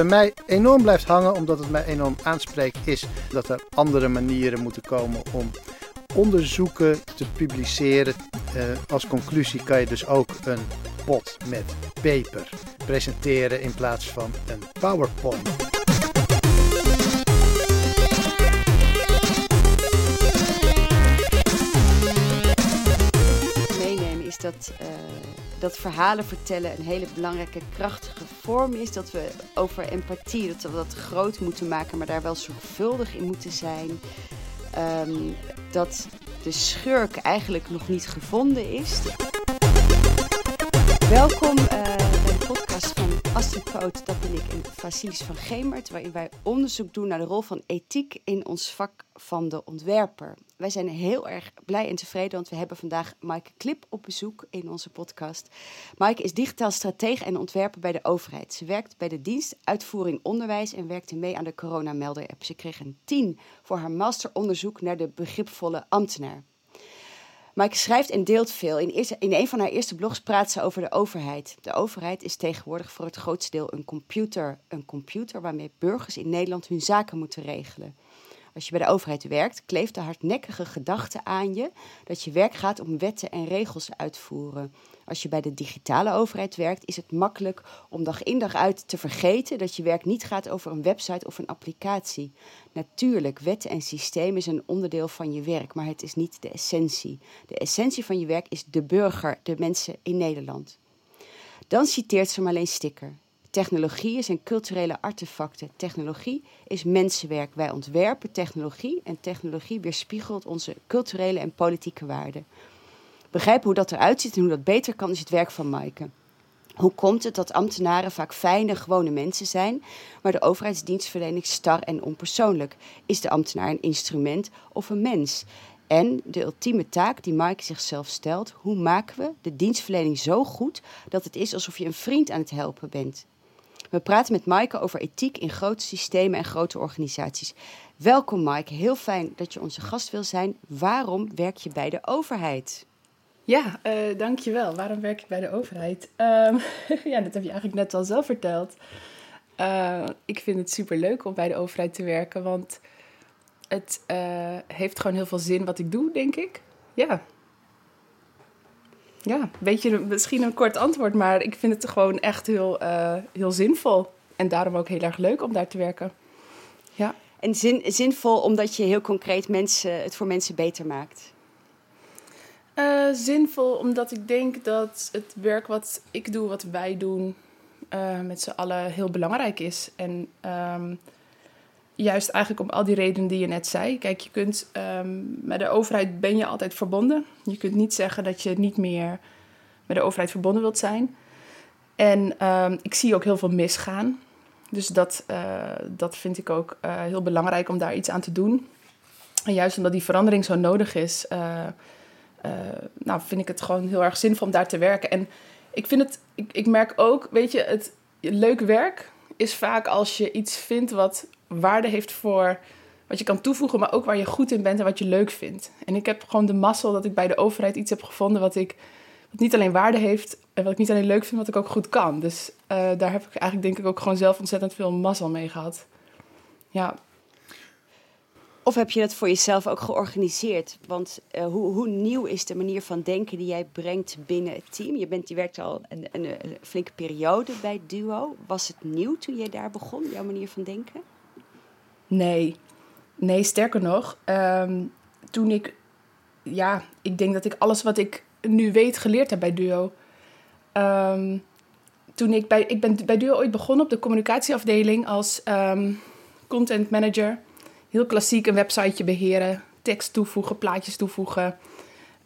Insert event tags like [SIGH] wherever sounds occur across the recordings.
bij mij enorm blijft hangen, omdat het mij enorm aanspreekt, is dat er andere manieren moeten komen om onderzoeken te publiceren. Uh, als conclusie kan je dus ook een pot met paper presenteren in plaats van een PowerPoint. Meenemen is dat, uh, dat verhalen vertellen een hele belangrijke, krachtige vorm is. Dat we over empathie, dat we dat groot moeten maken, maar daar wel zorgvuldig in moeten zijn. Um, dat de schurk eigenlijk nog niet gevonden is. Welkom uh, bij de podcast van Astrid dat ben ik en Vasilis van Gemert, waarin wij onderzoek doen naar de rol van ethiek in ons vak van de ontwerper. Wij zijn heel erg blij en tevreden, want we hebben vandaag Maaike Klip op bezoek in onze podcast. Maaike is digitaal stratege en ontwerper bij de overheid. Ze werkt bij de dienst Uitvoering Onderwijs en werkte mee aan de coronamelder-app. Ze kreeg een 10 voor haar masteronderzoek naar de begripvolle ambtenaar. Maaike schrijft en deelt veel. In, in een van haar eerste blogs praat ze over de overheid. De overheid is tegenwoordig voor het grootste deel een computer. Een computer waarmee burgers in Nederland hun zaken moeten regelen. Als je bij de overheid werkt, kleeft de hardnekkige gedachte aan je dat je werk gaat om wetten en regels uitvoeren. Als je bij de digitale overheid werkt, is het makkelijk om dag in dag uit te vergeten dat je werk niet gaat over een website of een applicatie. Natuurlijk, wetten en systemen zijn onderdeel van je werk, maar het is niet de essentie. De essentie van je werk is de burger, de mensen in Nederland. Dan citeert ze Marleen Sticker. Technologie zijn culturele artefacten. Technologie is mensenwerk. Wij ontwerpen technologie en technologie weerspiegelt onze culturele en politieke waarden. Begrijpen hoe dat eruit ziet en hoe dat beter kan, is het werk van Maaike. Hoe komt het dat ambtenaren vaak fijne, gewone mensen zijn, maar de overheidsdienstverlening star en onpersoonlijk? Is de ambtenaar een instrument of een mens? En de ultieme taak die Maaike zichzelf stelt: hoe maken we de dienstverlening zo goed dat het is alsof je een vriend aan het helpen bent? We praten met Maaike over ethiek in grote systemen en grote organisaties. Welkom Maaike, heel fijn dat je onze gast wil zijn. Waarom werk je bij de overheid? Ja, uh, dankjewel. Waarom werk ik bij de overheid? Um, [LAUGHS] ja, dat heb je eigenlijk net al zelf verteld. Uh, ik vind het super leuk om bij de overheid te werken, want het uh, heeft gewoon heel veel zin wat ik doe, denk ik. Ja. Ja, een beetje misschien een kort antwoord, maar ik vind het gewoon echt heel, heel zinvol. En daarom ook heel erg leuk om daar te werken. Ja. En zin, zinvol omdat je heel concreet mensen, het voor mensen beter maakt. Uh, zinvol omdat ik denk dat het werk wat ik doe, wat wij doen, uh, met z'n allen heel belangrijk is. En um, juist eigenlijk om al die redenen die je net zei. Kijk, je kunt um, met de overheid ben je altijd verbonden. Je kunt niet zeggen dat je niet meer met de overheid verbonden wilt zijn. En um, ik zie ook heel veel misgaan. Dus dat, uh, dat vind ik ook heel belangrijk om daar iets aan te doen. En juist omdat die verandering zo nodig is uh, nou, vind ik het gewoon heel erg zinvol om daar te werken. En ik vind het, ik, ik merk ook, weet je, het leuk werk is vaak als je iets vindt wat waarde heeft voor wat je kan toevoegen, maar ook waar je goed in bent en wat je leuk vindt. En ik heb gewoon de mazzel dat ik bij de overheid iets heb gevonden wat ik niet alleen waarde heeft en wat ik niet alleen leuk vind, wat ik ook goed kan. Dus uh, daar heb ik eigenlijk denk ik ook gewoon zelf ontzettend veel mazzel mee gehad. Ja. Of heb je dat voor jezelf ook georganiseerd? Want uh, hoe, hoe, nieuw is de manier van denken die jij brengt binnen het team? Je, bent, je werkt al een, een, flinke periode bij Duo. Was het nieuw toen je daar begon, jouw manier van denken? Nee, nee sterker nog. Um, toen ik, ja, ik denk dat ik alles wat ik nu weet geleerd heb bij Duo. Um, toen ik, bij, ik ben bij Duo ooit begonnen op de communicatieafdeling als um, content manager heel klassiek een websiteje beheren, tekst toevoegen, plaatjes toevoegen.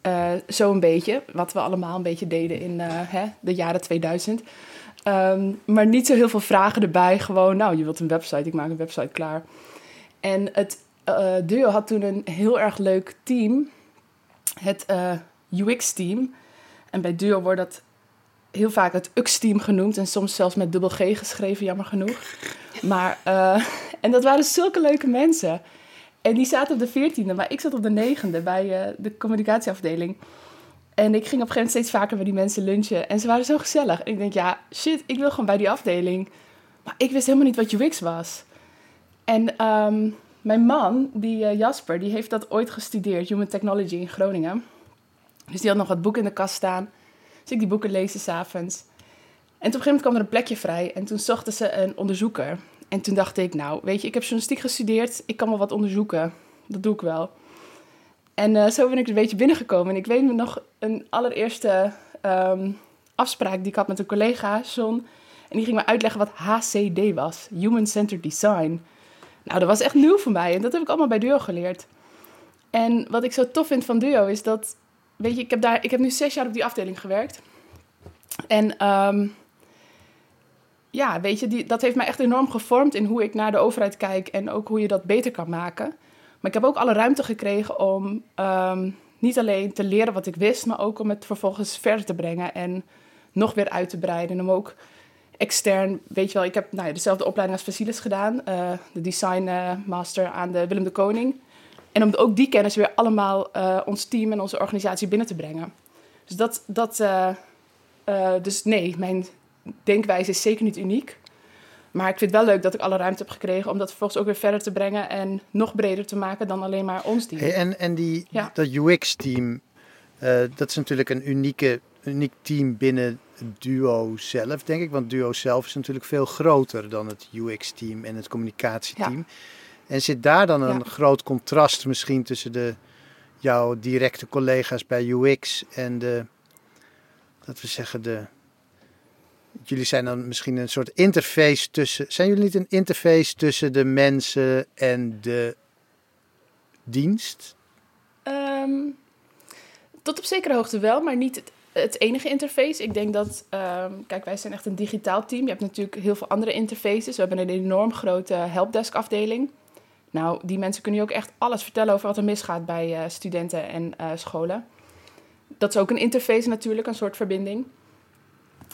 Uh, zo een beetje, wat we allemaal een beetje deden in uh, hè, de jaren 2000. Um, ehm, maar niet zo heel veel vragen erbij. Gewoon, nou, je wilt een website, ik maak een website klaar. En het uh, Duo had toen een heel erg leuk team. Het UX-team. En bij Duo wordt dat heel vaak het UX-team genoemd. En soms zelfs met dubbel G geschreven, jammer genoeg. Maar, uh, [LAUGHS] en dat waren zulke leuke mensen. En die zaten op de veertiende, maar ik zat op de negende bij de communicatieafdeling. En ik ging op een gegeven moment steeds vaker bij die mensen lunchen. En ze waren zo gezellig. En ik denk, ja, shit, ik wil gewoon bij die afdeling. Maar ik wist helemaal niet wat UX was. En ehm, mijn man, die eh, Jasper, die heeft dat ooit gestudeerd, Human Technology in Groningen. Dus die had nog wat boeken in de kast staan. Dus ik die boeken lezen s'avonds. En op een gegeven moment kwam er een plekje vrij. En toen zochten ze een onderzoeker. En toen dacht ik, nou, weet je, ik heb journalistiek gestudeerd. Ik kan wel wat onderzoeken. Dat doe ik wel. En uh, zo ben ik een beetje binnengekomen. En ik weet nog een allereerste um, afspraak die ik had met een collega, John. En die ging me uitleggen wat HCD was. Human Centered Design. Nou, dat was echt nieuw voor mij. En dat heb ik allemaal bij Duo geleerd. En wat ik zo tof vind van Duo is dat... Weet je, ik heb, daar, ik heb nu zes jaar op die afdeling gewerkt. En um, ja, weet je, die, dat heeft mij echt enorm gevormd in hoe ik naar de overheid kijk en ook hoe je dat beter kan maken. Maar ik heb ook alle ruimte gekregen om um, niet alleen te leren wat ik wist, maar ook om het vervolgens verder te brengen en nog weer uit te breiden. En om ook extern, weet je wel, ik heb nou ja, dezelfde opleiding als Facilis gedaan, uh, de design uh, master aan de Willem de Koning. En om ook die kennis weer allemaal uh, ons team en onze organisatie binnen te brengen. Dus dat, dat dus nee, mijn denkwijze is zeker niet uniek. Maar ik vind het wel leuk dat ik alle ruimte heb gekregen om dat vervolgens ook weer verder te brengen en nog breder te maken dan alleen maar ons team. Hey, en en die, dat UX-team, dat is natuurlijk een unieke, uniek team binnen Duo zelf, denk ik. Want Duo zelf is natuurlijk veel groter dan het UX-team en het communicatieteam. Ja. En zit daar dan een ja. groot contrast misschien tussen de, jouw directe collega's bij UX en de, dat we zeggen, de jullie zijn dan misschien een soort interface tussen. Zijn jullie niet een interface tussen de mensen en de dienst? Um, tot op zekere hoogte wel, maar niet het, het enige interface. Ik denk dat, um, kijk, wij zijn echt een digitaal team. Je hebt natuurlijk heel veel andere interfaces. We hebben een enorm grote helpdesk afdeling. Nou, die mensen kunnen je ook echt alles vertellen over wat er misgaat bij uh, studenten en uh, scholen. Dat is ook een interface natuurlijk, een soort verbinding.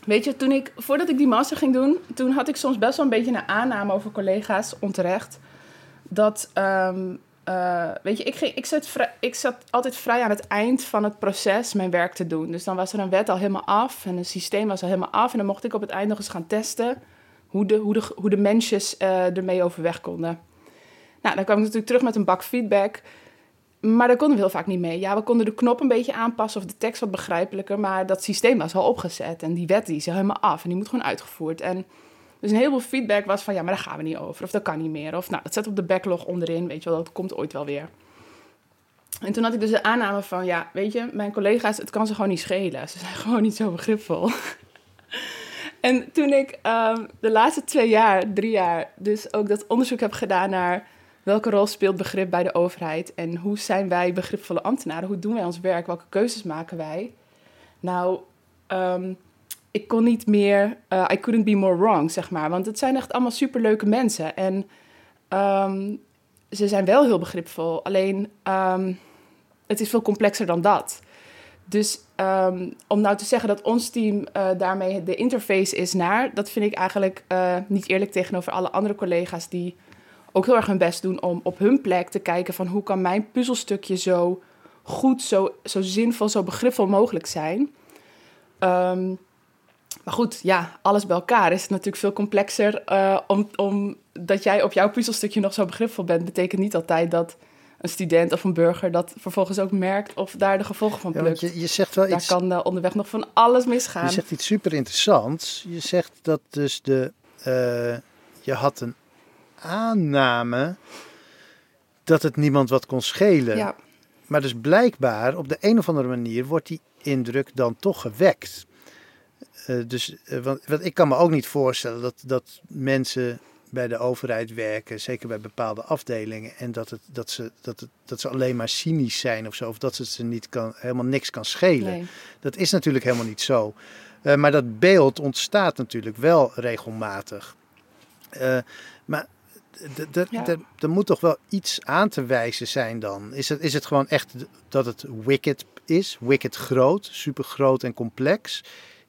Weet je, toen ik, voordat ik die master ging doen, toen had ik soms best wel een beetje een aanname over collega's, onterecht. Dat, um, uh, weet je, ik, ging, ik, zat ik zat altijd vrij aan het eind van het proces mijn werk te doen. Dus dan was er een wet al helemaal af en een systeem was al helemaal af. En dan mocht ik op het eind nog eens gaan testen hoe de, hoe de, hoe de mensjes uh, ermee overweg konden. Nou, dan kwam ik natuurlijk terug met een bak feedback. Maar daar konden we heel vaak niet mee. Ja, we konden de knop een beetje aanpassen of de tekst wat begrijpelijker. Maar dat systeem was al opgezet. En die wet die is helemaal af. En die moet gewoon uitgevoerd. En dus een heleboel feedback was van... Ja, maar daar gaan we niet over. Of dat kan niet meer. Of nou, dat zet op de backlog onderin. Weet je wel, dat komt ooit wel weer. En toen had ik dus de aanname van... Ja, weet je, mijn collega's, het kan ze gewoon niet schelen. Ze zijn [LAUGHS] gewoon niet zo begripvol. [LAUGHS] en toen ik um, de laatste twee jaar, drie jaar... dus ook dat onderzoek heb gedaan naar Welke rol speelt begrip bij de overheid en hoe zijn wij begripvolle ambtenaren? Hoe doen wij ons werk? Welke keuzes maken wij? Nou, um, ik kon niet meer, uh, I couldn't be more wrong, zeg maar. Want het zijn echt allemaal superleuke mensen. En um, ze zijn wel heel begripvol. Alleen, um, het is veel complexer dan dat. Dus um, om nou te zeggen dat ons team uh, daarmee de interface is naar, dat vind ik eigenlijk uh, niet eerlijk tegenover alle andere collega's die ook heel erg hun best doen om op hun plek te kijken van hoe kan mijn puzzelstukje zo goed, zo, zo zinvol, zo begripvol mogelijk zijn. Maar goed, ja, alles bij elkaar is het natuurlijk veel complexer. Uh, om, om dat jij op jouw puzzelstukje nog zo begripvol bent, betekent niet altijd dat een student of een burger dat vervolgens ook merkt of daar de gevolgen van plukt. Ja, je, je, zegt wel daar iets, kan uh, onderweg nog van alles misgaan. Je zegt iets super interessants. Je zegt dat dus de, uh, je had een aanname dat het niemand wat kon schelen. Ja. Maar dus blijkbaar op de een of andere manier wordt die indruk dan toch gewekt. Uh, dus, uh, want, want ik kan me ook niet voorstellen dat, dat mensen bij de overheid werken, zeker bij bepaalde afdelingen, en dat, het, dat, ze, dat, het, dat ze alleen maar cynisch zijn of zo, of dat het ze niet kan, helemaal niks kan schelen. Nee. Dat is natuurlijk helemaal niet zo. Uh, maar dat beeld ontstaat natuurlijk wel regelmatig. maar ja. er moet toch wel iets aan te wijzen zijn dan? Is het, is het gewoon echt dat het wicked is? Wicked groot, super groot en complex?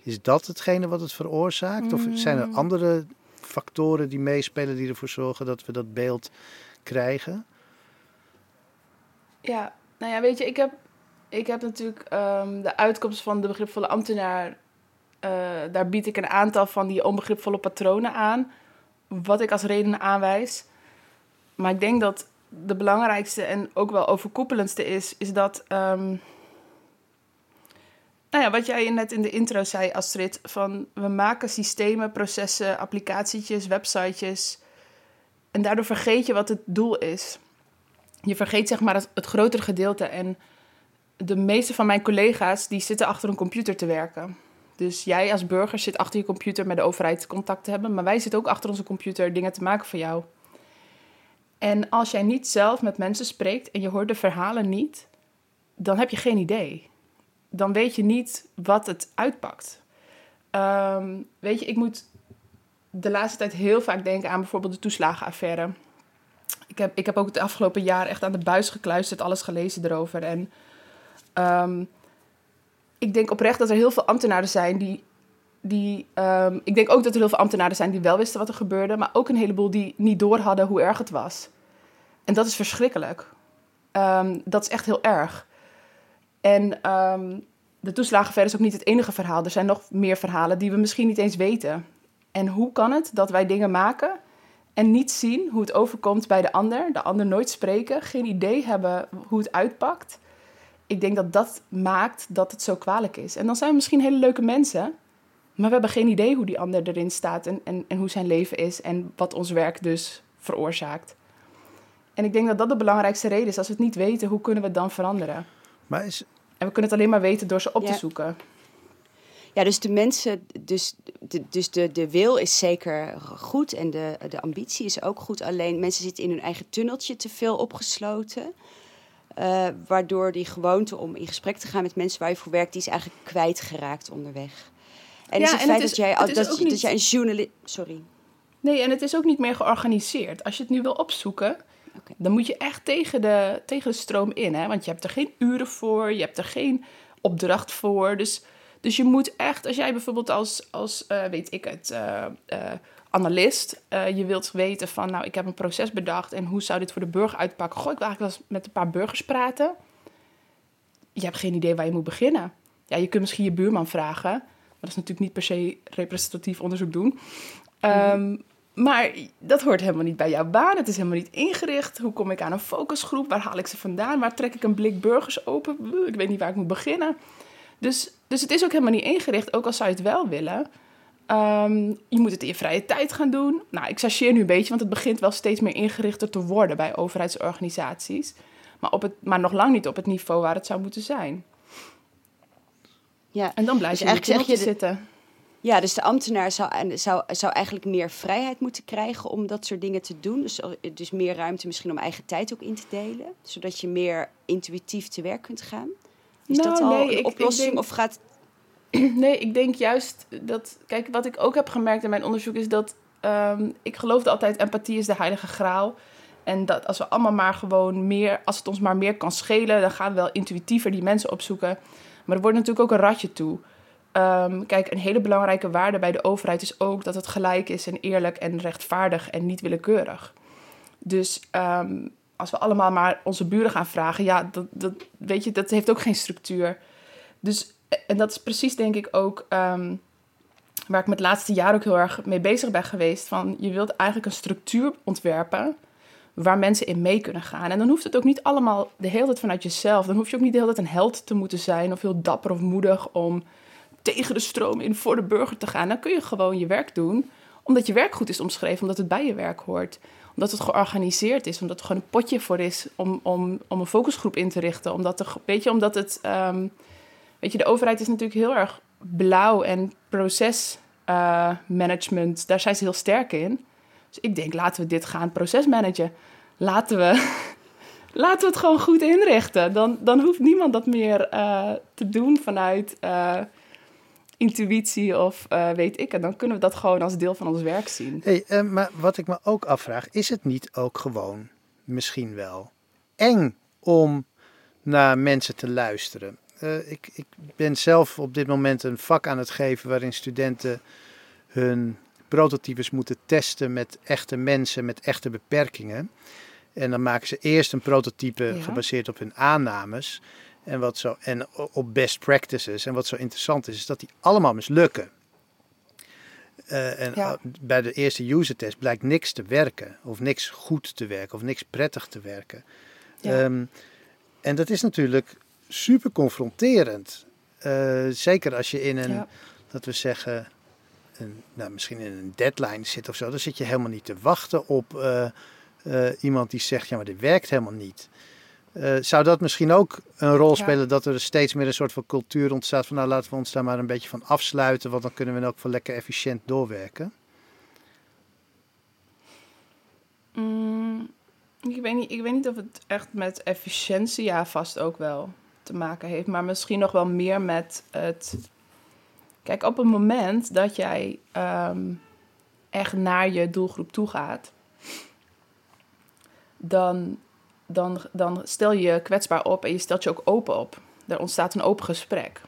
Is dat hetgene wat het veroorzaakt? Mm. Of zijn er andere factoren die meespelen die ervoor zorgen dat we dat beeld krijgen? Ja, nou ja, weet je, ik heb, ik heb natuurlijk um, de uitkomst van de begripvolle ambtenaar. Uh, daar bied ik een aantal van die onbegripvolle patronen aan wat ik als reden aanwijs. Maar ik denk dat de belangrijkste en ook wel overkoepelendste is, is dat. Um, nou ja, wat jij net in de intro zei, Astrid, van we maken systemen, processen, applicatietjes, websitejes. En daardoor vergeet je wat het doel is. Je vergeet zeg maar het, het grotere gedeelte. En de meeste van mijn collega's die zitten achter een computer te werken. Dus jij als burger zit achter je computer met de overheid contact te hebben, maar wij zitten ook achter onze computer dingen te maken voor jou. En als jij niet zelf met mensen spreekt en je hoort de verhalen niet, dan heb je geen idee. Dan weet je niet wat het uitpakt. Ehm, weet je, ik moet de laatste tijd heel vaak denken aan bijvoorbeeld de toeslagenaffaire. Ik heb, ik heb ook het afgelopen jaar echt aan de buis gekluisterd, alles gelezen erover. En um, ik denk oprecht dat er heel veel ambtenaren zijn die. die um, ik denk ook dat er heel veel ambtenaren zijn die wel wisten wat er gebeurde, maar ook een heleboel die niet door hadden hoe erg het was. En dat is verschrikkelijk. Dat is echt heel erg. En um, de toeslagenverder is ook niet het enige verhaal. Er zijn nog meer verhalen die we misschien niet eens weten. En hoe kan het dat wij dingen maken en niet zien hoe het overkomt bij de ander, de ander nooit spreken, geen idee hebben hoe het uitpakt? ik denk dat dat maakt dat het zo kwalijk is. En dan zijn we misschien hele leuke mensen, maar we hebben geen idee hoe die ander erin staat en, en, en hoe zijn leven is en wat ons werk dus veroorzaakt. En ik denk dat dat de belangrijkste reden is. Als we het niet weten, hoe kunnen we het dan veranderen? Maar is... En we kunnen het alleen maar weten door ze op te zoeken. Ja, dus de mensen, dus, de, dus de, de wil is zeker goed en de, de ambitie is ook goed. Alleen mensen zitten in hun eigen tunneltje te veel opgesloten. Uh, waardoor die gewoonte om in gesprek te gaan met mensen waar je voor werkt, die is eigenlijk kwijtgeraakt onderweg. En ja, is het feit dat, jij, dat, dat, niet... jij een journalist. Sorry. Nee, en het is ook niet meer georganiseerd. Als je het nu wil opzoeken, okay. dan moet je echt tegen de, tegen de stroom in. Hè? Want je hebt er geen uren voor, je hebt er geen opdracht voor. Dus, dus je moet echt, als jij bijvoorbeeld als, als uh, weet ik het, uh, analist. Uh, je wilt weten van, nou, ik heb een proces bedacht en hoe zou dit voor de burger uitpakken? Goh, ik wil eigenlijk wel eens met een paar burgers praten. Je hebt geen idee waar je moet beginnen. Ja, je kunt misschien je buurman vragen, maar dat is natuurlijk niet per se representatief onderzoek doen. Um, maar dat hoort helemaal niet bij jouw baan. Het is helemaal niet ingericht. Hoe kom ik aan een focusgroep? Waar haal ik ze vandaan? Waar trek ik een blik burgers open? Ik weet niet waar ik moet beginnen. Dus, dus het is ook helemaal niet ingericht, ook al zou je het wel willen. Um, je moet het in je vrije tijd gaan doen. Nou, ik chargeer nu een beetje, want het begint wel steeds meer ingerichter te worden bij overheidsorganisaties. Maar, op het, maar nog lang niet op het niveau waar het zou moeten zijn. Ja. En dan blijf dus je eigenlijk zeg je zitten. Ja, dus de ambtenaar zou, zou, zou eigenlijk meer vrijheid moeten krijgen om dat soort dingen te doen. Dus, dus meer ruimte misschien om eigen tijd ook in te delen. Zodat je meer intuïtief te werk kunt gaan. Is nou, dat al nee, een oplossing? Ik, ik denk... Of gaat [CLEARS THROAT] Nee, ik denk juist dat. Kijk, wat ik ook heb gemerkt in mijn onderzoek is dat. Um, ik geloofde altijd: empathie is de heilige graal. En dat als we allemaal maar gewoon meer. Als het ons maar meer kan schelen, dan gaan we wel intuïtiever die mensen opzoeken. Maar er wordt natuurlijk ook een ratje toe. Um, kijk, een hele belangrijke waarde bij de overheid is ook dat het gelijk is en eerlijk en rechtvaardig en niet willekeurig. Dus um, als we allemaal maar onze buren gaan vragen, ja, dat, dat, weet je, dat heeft ook geen structuur. Dus en dat is precies denk ik ook um, waar ik met het laatste jaar ook heel erg mee bezig ben geweest. Van je wilt eigenlijk een structuur ontwerpen waar mensen in mee kunnen gaan. En dan hoeft het ook niet allemaal de hele tijd vanuit jezelf. Dan hoef je ook niet de hele tijd een held te moeten zijn of heel dapper of moedig om tegen de stroom in voor de burger te gaan. Dan kun je gewoon je werk doen omdat je werk goed is omschreven, omdat het bij je werk hoort. Omdat het georganiseerd is, omdat er gewoon een potje voor is om, om, om een focusgroep in te richten. Omdat, er, weet je, omdat het... Um, Weet je, de overheid is natuurlijk heel erg blauw en procesmanagement, uh, daar zijn ze heel sterk in. Dus ik denk, laten we dit gaan procesmanagen. Laten we, [LAUGHS] laten we het gewoon goed inrichten. Dan, dan hoeft niemand dat meer uh, te doen vanuit uh, intuïtie of weet ik. En dan kunnen we dat gewoon als deel van ons werk zien. Hey, maar wat ik me ook afvraag, is het niet ook gewoon misschien wel eng om naar mensen te luisteren? Uh, ik, ik, ben zelf op dit moment een vak aan het geven waarin studenten hun prototypes moeten testen met echte mensen met echte beperkingen. En dan maken ze eerst een prototype gebaseerd op hun aannames en, wat zo, en op best practices. En wat zo interessant is, is dat die allemaal mislukken. Uh, en bij de eerste user test blijkt niks te werken, of niks goed te werken, of niks prettig te werken. Ehm, en dat is natuurlijk super confronterend. Uh, zeker als je in een, dat we zeggen, een, nou, misschien in een deadline zit of zo. Dan zit je helemaal niet te wachten op uh, iemand die zegt, ja maar dit werkt helemaal niet. Uh, zou dat misschien ook een rol spelen dat er steeds meer een soort van cultuur ontstaat van nou laten we ons daar maar een beetje van afsluiten, want dan kunnen we in elk geval lekker efficiënt doorwerken? Mm, ik, weet niet, ik weet niet of het echt met efficiëntie, ja vast ook wel, te maken heeft, maar misschien nog wel meer met het... Kijk, op het moment dat jij um, echt naar je doelgroep toe gaat, dan dan, dan stel je je kwetsbaar op en je stelt je ook open op. Er ontstaat een open gesprek.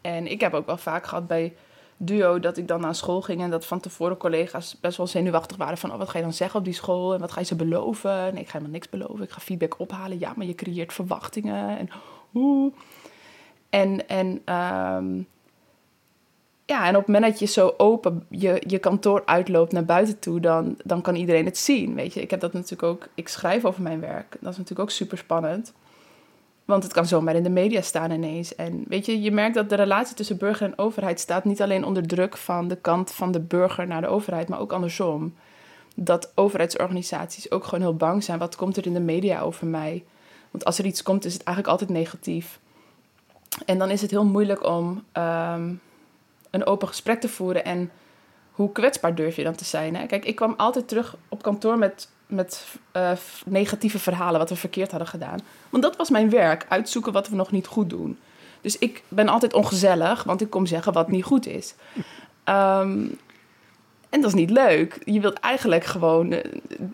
En ik heb ook wel vaak gehad bij duo dat ik dan naar school ging en dat van tevoren collega's best wel zenuwachtig waren van oh, wat ga je dan zeggen op die school en wat ga je ze beloven? Nee, ik ga helemaal niks beloven. Ik ga feedback ophalen. Ja, maar je creëert verwachtingen en hoe. En, en um, ja, en op het moment dat je zo open je, je kantoor uitloopt naar buiten toe, dan, dan kan iedereen het zien. Weet je, ik heb dat natuurlijk ook, ik schrijf over mijn werk. Dat is natuurlijk ook super spannend. Want het kan zomaar in de media staan ineens. En weet je, je merkt dat de relatie tussen burger en overheid staat niet alleen onder druk van de kant van de burger naar de overheid, maar ook andersom. Dat overheidsorganisaties ook gewoon heel bang zijn. Wat komt er in de media over mij? Want als er iets komt, is het eigenlijk altijd negatief. En dan is het heel moeilijk om. Ehm, een open gesprek te voeren. En hoe kwetsbaar durf je dan te zijn? Hè? Kijk, ik kwam altijd terug op kantoor met, met uh, negatieve verhalen, wat we verkeerd hadden gedaan. Want dat was mijn werk, uitzoeken wat we nog niet goed doen. Dus ik ben altijd ongezellig, want ik kom zeggen wat niet goed is. Um, en dat is niet leuk. Je wilt eigenlijk gewoon uh,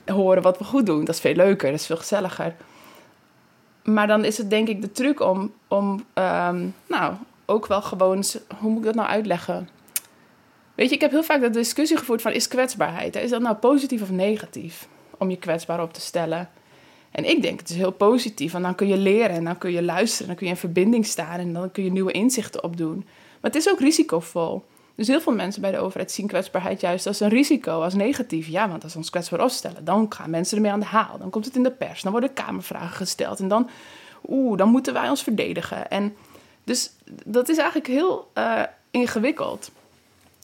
horen wat we goed doen. Dat is veel leuker, dat is veel gezelliger. Maar dan is het denk ik de truc om, om um, nou, ook wel gewoon, hoe moet ik dat nou uitleggen? Weet je, ik heb heel vaak de discussie gevoerd van is kwetsbaarheid, is dat nou positief of negatief om je kwetsbaar op te stellen? En ik denk het is heel positief, want dan kun je leren en dan kun je luisteren, dan kun je in verbinding staan en dan kun je nieuwe inzichten opdoen. Maar het is ook risicovol. Dus heel veel mensen bij de overheid zien kwetsbaarheid juist als een risico, als negatief. Ja, want als we ons kwetsbaar opstellen, dan gaan mensen ermee aan de haal. Dan komt het in de pers, dan worden kamervragen gesteld en dan, oeh, dan moeten wij ons verdedigen. En dus dat is eigenlijk heel uh, ingewikkeld.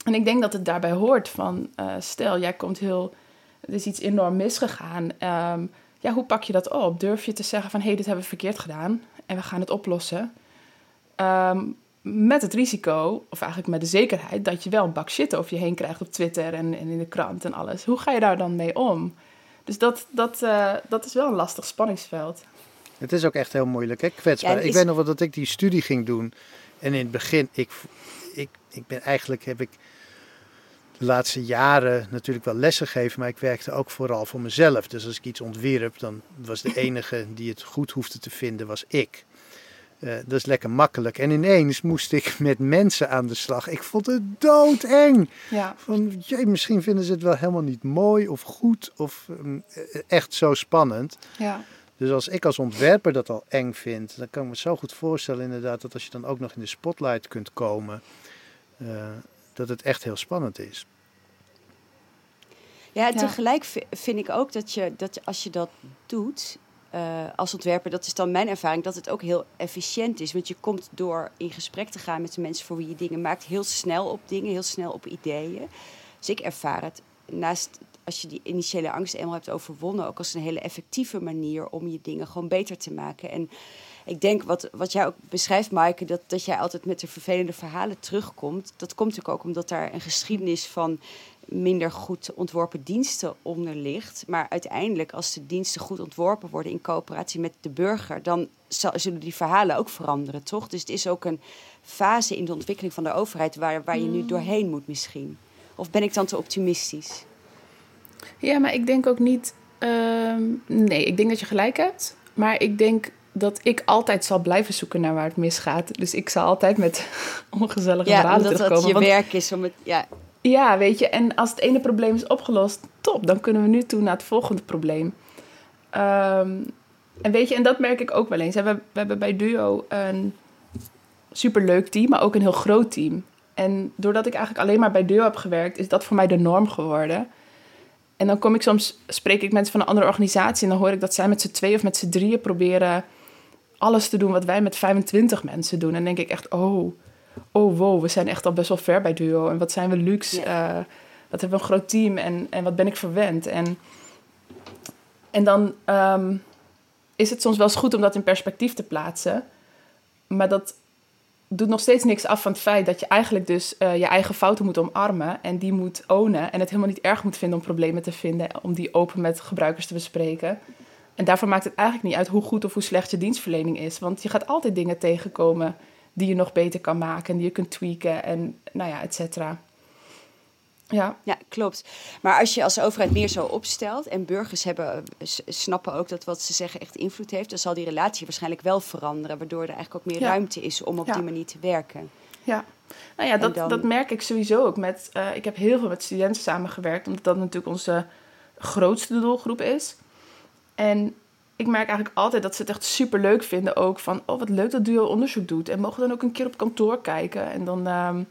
En ik denk dat het daarbij hoort van, uh, stel, jij komt heel, er is iets enorm misgegaan. Um, ja, hoe pak je dat op? Durf je te zeggen van, hé, hey, dit hebben we verkeerd gedaan en we gaan het oplossen? Um, met het risico, of eigenlijk met de zekerheid, dat je wel een bak shit over je heen krijgt op Twitter en, en in de krant en alles. Hoe ga je daar dan mee om? Dus dat, dat, uh, dat is wel een lastig spanningsveld. Het is ook echt heel moeilijk, hè? kwetsbaar. Ik weet nog wel dat ik die studie ging doen. En in het begin, ik, ik, ik ben eigenlijk, heb ik de laatste jaren natuurlijk wel lessen gegeven, maar ik werkte ook vooral voor mezelf. Dus als ik iets ontwierp, dan was de enige die het goed hoefde te vinden, was ik. Uh, dat is lekker makkelijk. En ineens moest ik met mensen aan de slag. Ik vond het doodeng. Ja. Van, jee, misschien vinden ze het wel helemaal niet mooi of goed of um, echt zo spannend. Ja. Dus als ik als ontwerper dat al eng vind, dan kan ik me zo goed voorstellen inderdaad dat als je dan ook nog in de spotlight kunt komen, uh, dat het echt heel spannend is. Ja, tegelijk vind ik ook dat je, dat als je dat doet uh, als ontwerper, dat is dan mijn ervaring, dat het ook heel efficiënt is. Want je komt door in gesprek te gaan met de mensen voor wie je dingen maakt, heel snel op dingen, heel snel op ideeën. Dus ik ervaar het naast als je die initiële angst eenmaal hebt overwonnen, ook als een hele effectieve manier om je dingen gewoon beter te maken. En ik denk wat, wat jij ook beschrijft, Maaike, dat, dat jij altijd met de vervelende verhalen terugkomt. Dat komt natuurlijk ook omdat daar een geschiedenis van minder goed ontworpen diensten onder ligt. Maar uiteindelijk, als de diensten goed ontworpen worden in coöperatie met de burger, dan zullen die verhalen ook veranderen, toch? Dus het is ook een fase in de ontwikkeling van de overheid waar, waar je nu mm. doorheen moet misschien. Of ben ik dan te optimistisch? Ja, maar ik denk ook niet. Ehm, nee, ik denk dat je gelijk hebt. Maar ik denk dat ik altijd zal blijven zoeken naar waar het misgaat. Dus ik zal altijd met [LAUGHS] ongezellige ja, verhalen terugkomen. Ja, omdat het je werk is om het... Ja. ja, weet je. En als het ene probleem is opgelost, top. Dan kunnen we nu toe naar het volgende probleem. Ehm, en weet je, en dat merk ik ook wel eens. We, we hebben bij Duo een superleuk team, maar ook een heel groot team. En doordat ik eigenlijk alleen maar bij deur heb gewerkt, is dat voor mij de norm geworden. En dan kom ik soms, spreek ik mensen van een andere organisatie en dan hoor ik dat zij met z'n twee of met z'n drieën proberen alles te doen wat wij met 25 mensen doen. En dan denk ik echt, oh, oh wow, we zijn echt al best wel ver bij Duo. En wat zijn we luxe. Ja. Uh, wat hebben we een groot team en, en wat ben ik verwend. En, en dan um, is het soms wel eens goed om dat in perspectief te plaatsen. Maar dat doet nog steeds niks af van het feit dat je eigenlijk dus uh, je eigen fouten moet omarmen en die moet ownen en het helemaal niet erg moet vinden om problemen te vinden, om die open met gebruikers te bespreken. En daarvoor maakt het eigenlijk niet uit hoe goed of hoe slecht je dienstverlening is, want je gaat altijd dingen tegenkomen die je nog beter kan maken en die je kunt tweaken en nou ja, et cetera. Ja. ja, klopt. Maar als je als overheid meer zo opstelt en burgers hebben, snappen ook dat wat ze zeggen echt invloed heeft, dan zal die relatie waarschijnlijk wel veranderen, waardoor er eigenlijk ook meer ruimte is om op die manier te werken. Ja, nou ja, dat, dat merk ik sowieso ook. Met, uh, ik heb heel veel met studenten samengewerkt, omdat dat natuurlijk onze grootste doelgroep is. En ik merk eigenlijk altijd dat ze het echt super leuk vinden ook van, oh wat leuk dat Duo onderzoek doet. En mogen we dan ook een keer op kantoor kijken. En dan... Um,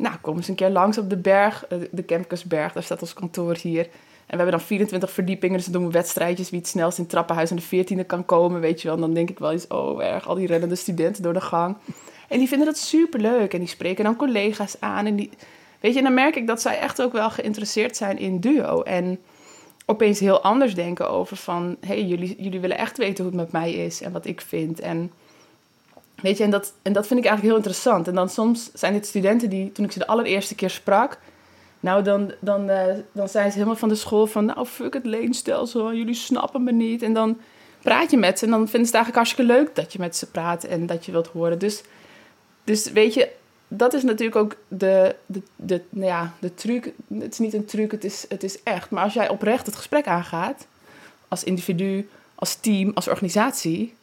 nou, kom eens een keer langs op de berg, eh, de Kempkesberg, daar staat ons kantoor hier. En we hebben dan 24 verdiepingen, dus dan doen we wedstrijdjes wie het snelst in het trappenhuis aan de 14e kan komen, weet je wel. En dan denk ik wel eens, oh erg, al die rennende studenten door de gang. En die vinden dat super leuk en die spreken dan collega's aan. En die, weet je, dan merk ik dat zij echt ook wel geïnteresseerd zijn in duo. En opeens heel anders denken over van, hé, hey, jullie, jullie willen echt weten hoe het met mij is en wat ik vind. En Weet je, en dat, en dat vind ik eigenlijk heel interessant. En dan soms zijn dit studenten die, toen ik ze de allereerste keer sprak, nou dan, dan, uh, dan zijn ze helemaal van de school van, nou fuck het leenstelsel, jullie snappen me niet. En dan praat je met ze en dan vinden ze het eigenlijk hartstikke leuk dat je met ze praat en dat je wilt horen. Dus, dus weet je, dat is natuurlijk ook de, de, de, nou ja, de truc. Het is niet een truc, het is, het is echt. Maar als jij oprecht het gesprek aangaat, als individu, als team, als organisatie,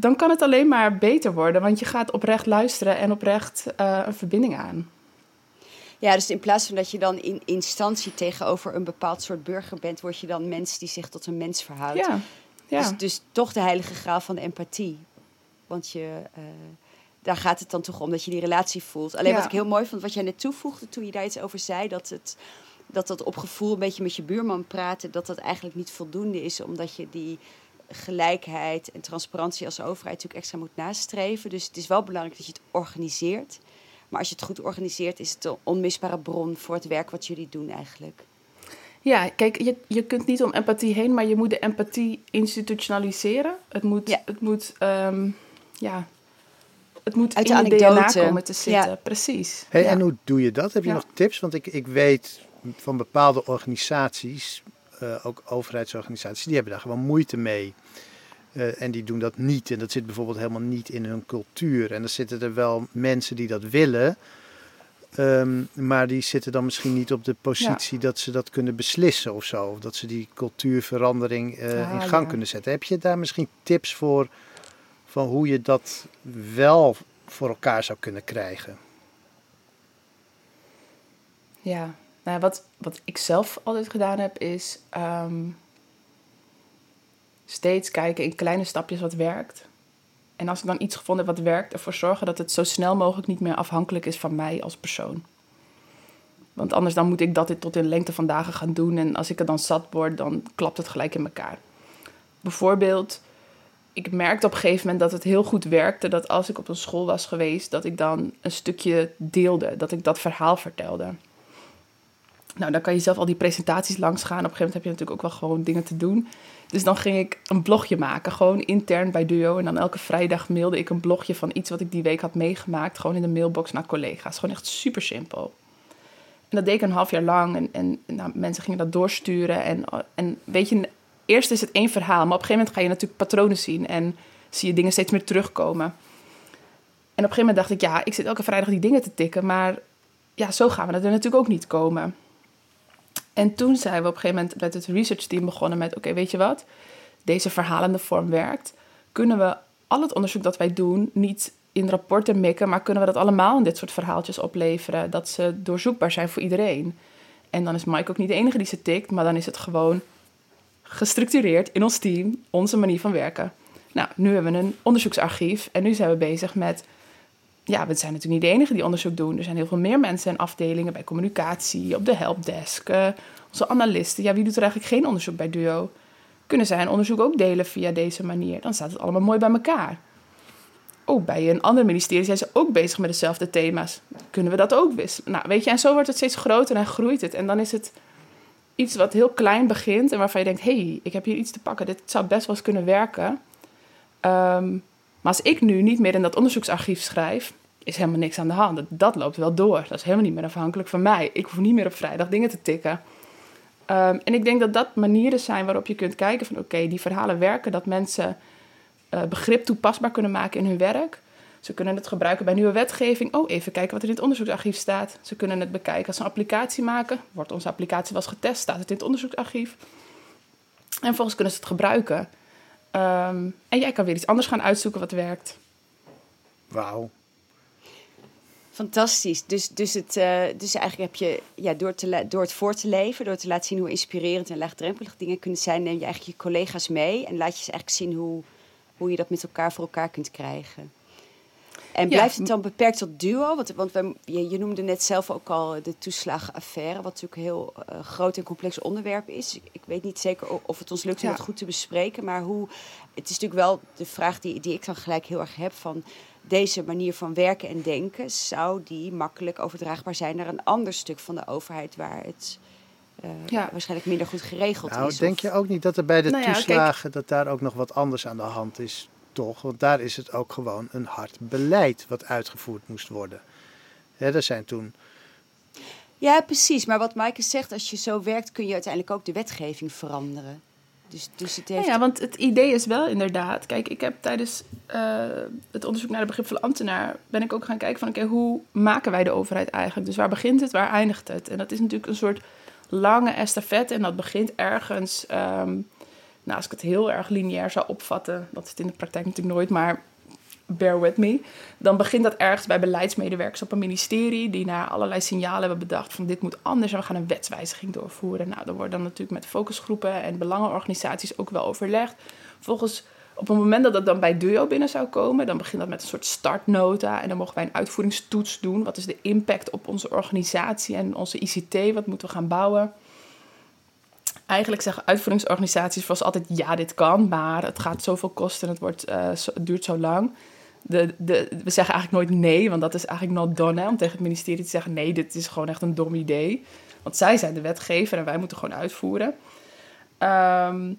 dan kan het alleen maar beter worden. Want je gaat oprecht luisteren en oprecht uh, een verbinding aan. Ja, dus in plaats van dat je dan in instantie tegenover een bepaald soort burger bent, word je dan mens die zich tot een mens verhoudt. Ja, ja. Dus, dus toch de heilige graal van de empathie. Want je, uh, daar gaat het dan toch om dat je die relatie voelt. Alleen wat ik heel mooi vond, wat jij net toevoegde toen je daar iets over zei, dat het dat dat op gevoel een beetje met je buurman praten, dat dat eigenlijk niet voldoende is, omdat je die gelijkheid en transparantie als overheid natuurlijk extra moet nastreven. Dus het is wel belangrijk dat je het organiseert. Maar als je het goed organiseert, is het een onmisbare bron voor het werk wat jullie doen eigenlijk. Ja, kijk, je, je kunt niet om empathie heen, maar je moet de empathie institutionaliseren. Het moet, ja. het moet, um, ja, het moet Uit in de, DNA komen te zitten. Ja. Precies. Hey, En hoe doe je dat? Heb je nog tips? Want ik, ik weet van bepaalde organisaties ook overheidsorganisaties, die hebben daar gewoon moeite mee. Uh, en die doen dat niet. En dat zit bijvoorbeeld helemaal niet in hun cultuur. En er zitten er wel mensen die dat willen. Um, maar die zitten dan misschien niet op de positie ja. dat ze dat kunnen beslissen of zo. Of dat ze die cultuurverandering uh, ah, in gang ja. kunnen zetten. Heb je daar misschien tips voor van hoe je dat wel voor elkaar zou kunnen krijgen? Ja, nou, wat, wat ik zelf altijd gedaan heb, is um, steeds kijken in kleine stapjes wat werkt. En als ik dan iets gevonden heb wat werkt, ervoor zorgen dat het zo snel mogelijk niet meer afhankelijk is van mij als persoon. Want anders dan moet ik dat tot in lengte van dagen gaan doen. En als ik er dan zat word, dan klapt het gelijk in elkaar. Bijvoorbeeld, ik merkte op een gegeven moment dat het heel goed werkte. Dat als ik op een school was geweest, dat ik dan een stukje deelde. Dat ik dat verhaal vertelde. Nou, dan kan je zelf al die presentaties langs gaan. Op een gegeven moment heb je natuurlijk ook wel gewoon dingen te doen. Dus dan ging ik een blogje maken, gewoon intern bij Duo. En dan elke vrijdag mailde ik een blogje van iets wat ik die week had meegemaakt. Gewoon in de mailbox naar collega's. Gewoon echt super simpel. En dat deed ik een half jaar lang. En, en nou, mensen gingen dat doorsturen. En, en weet je, eerst is het één verhaal. Maar op een gegeven moment ga je natuurlijk patronen zien. En zie je dingen steeds meer terugkomen. En op een gegeven moment dacht ik, ja, ik zit elke vrijdag die dingen te tikken. Maar ja, zo gaan we er natuurlijk ook niet komen. En toen zijn we op een gegeven moment met het research team begonnen met: oké, weet je wat? Deze verhalende vorm werkt. Kunnen we al het onderzoek dat wij doen niet in rapporten mikken, maar kunnen we dat allemaal in dit soort verhaaltjes opleveren? Dat ze doorzoekbaar zijn voor iedereen. En dan is Mike ook niet de enige die ze tikt, maar dan is het gewoon gestructureerd in ons team, onze manier van werken. Nou, nu hebben we een onderzoeksarchief en nu zijn we bezig met ja, we zijn natuurlijk niet de enige die onderzoek doen. Er zijn heel veel meer mensen en afdelingen bij communicatie, op de helpdesk, uh, onze analisten. Ja, wie doet er eigenlijk geen onderzoek bij Duo? Kunnen zij een onderzoek ook delen via deze manier? Dan staat het allemaal mooi bij elkaar. Ook bij een ander ministerie zijn ze ook bezig met dezelfde thema's. Kunnen we dat ook wisselen? Nou, weet je, en zo wordt het steeds groter en groeit het. En dan is het iets wat heel klein begint en waarvan je denkt: hé, hey, ik heb hier iets te pakken. Dit zou best wel eens kunnen werken. Ehm, maar als ik nu niet meer in dat onderzoeksarchief schrijf, is helemaal niks aan de hand. Dat, loopt wel door. Dat is helemaal niet meer afhankelijk van mij. Ik hoef niet meer op vrijdag dingen te tikken. Ehm, en ik denk dat dat manieren zijn waarop je kunt kijken van oké, die verhalen werken, dat mensen uh, begrip toepasbaar kunnen maken in hun werk. Ze kunnen het gebruiken bij nieuwe wetgeving. Oh, even kijken wat er in het onderzoeksarchief staat. Ze kunnen het bekijken als ze een applicatie maken. Wordt onze applicatie wel eens getest? Staat het in het onderzoeksarchief? En vervolgens kunnen ze het gebruiken. Ehm, en jij kan weer iets anders gaan uitzoeken wat werkt. Wauw. Fantastisch. Dus, dus, het, uh, dus eigenlijk heb je ja, door, te, door het voor te leven, door te laten zien hoe inspirerend en laagdrempelig dingen kunnen zijn, neem je eigenlijk je collega's mee en laat je ze eigenlijk zien hoe, hoe je dat met elkaar voor elkaar kunt krijgen. En blijft het dan beperkt tot duo? Want, want we, je, je, noemde net zelf ook al de toeslagenaffaire, wat natuurlijk een heel uh, groot en complex onderwerp is. Ik weet niet zeker of het ons lukt om het goed te bespreken, maar hoe. Het is natuurlijk wel de vraag die, die ik dan gelijk heel erg heb van deze manier van werken en denken, zou die makkelijk overdraagbaar zijn naar een ander stuk van de overheid waar het uh, ja. waarschijnlijk minder goed geregeld nou, is? Denk je ook niet dat er bij de nou ja, toeslagen kijk, dat daar ook nog wat anders aan de hand is? Toch? Want daar is het ook gewoon een hard beleid wat uitgevoerd moest worden. Ja, er zijn toen. Ja, precies. Maar wat Maaike zegt, als je zo werkt, kun je uiteindelijk ook de wetgeving veranderen. Dus, dus heeft... ja, want het idee is wel inderdaad. Kijk, ik heb tijdens uh, het onderzoek naar de begripvolle ambtenaar. ben ik ook gaan kijken van: oké, hoe maken wij de overheid eigenlijk? Dus waar begint het, waar eindigt het? En dat is natuurlijk een soort lange estafette. En dat begint ergens. Um, nou, als ik het heel erg lineair zou opvatten, dat is het in de praktijk natuurlijk nooit, maar bear with me. Dan begint dat ergens bij beleidsmedewerkers op een ministerie die naar allerlei signalen hebben bedacht van dit moet anders en we gaan een wetswijziging doorvoeren. Nou, dan wordt dan natuurlijk met focusgroepen en belangenorganisaties ook wel overlegd. Volgens op het moment dat dat dan bij DUO binnen zou komen, dan begint dat met een soort startnota en dan mogen wij een uitvoeringstoets doen. Wat is de impact op onze organisatie en onze ICT? Wat moeten we gaan bouwen? eigenlijk zeggen uitvoeringsorganisaties vast altijd ja, dit kan, maar het gaat zoveel kosten en het, wordt, uh, het duurt zo lang. De, de, we zeggen eigenlijk nooit nee, want dat is eigenlijk not done, hè, om tegen het ministerie te zeggen nee, dit is gewoon echt een dom idee. Want zij zijn de wetgever en wij moeten gewoon uitvoeren. Um,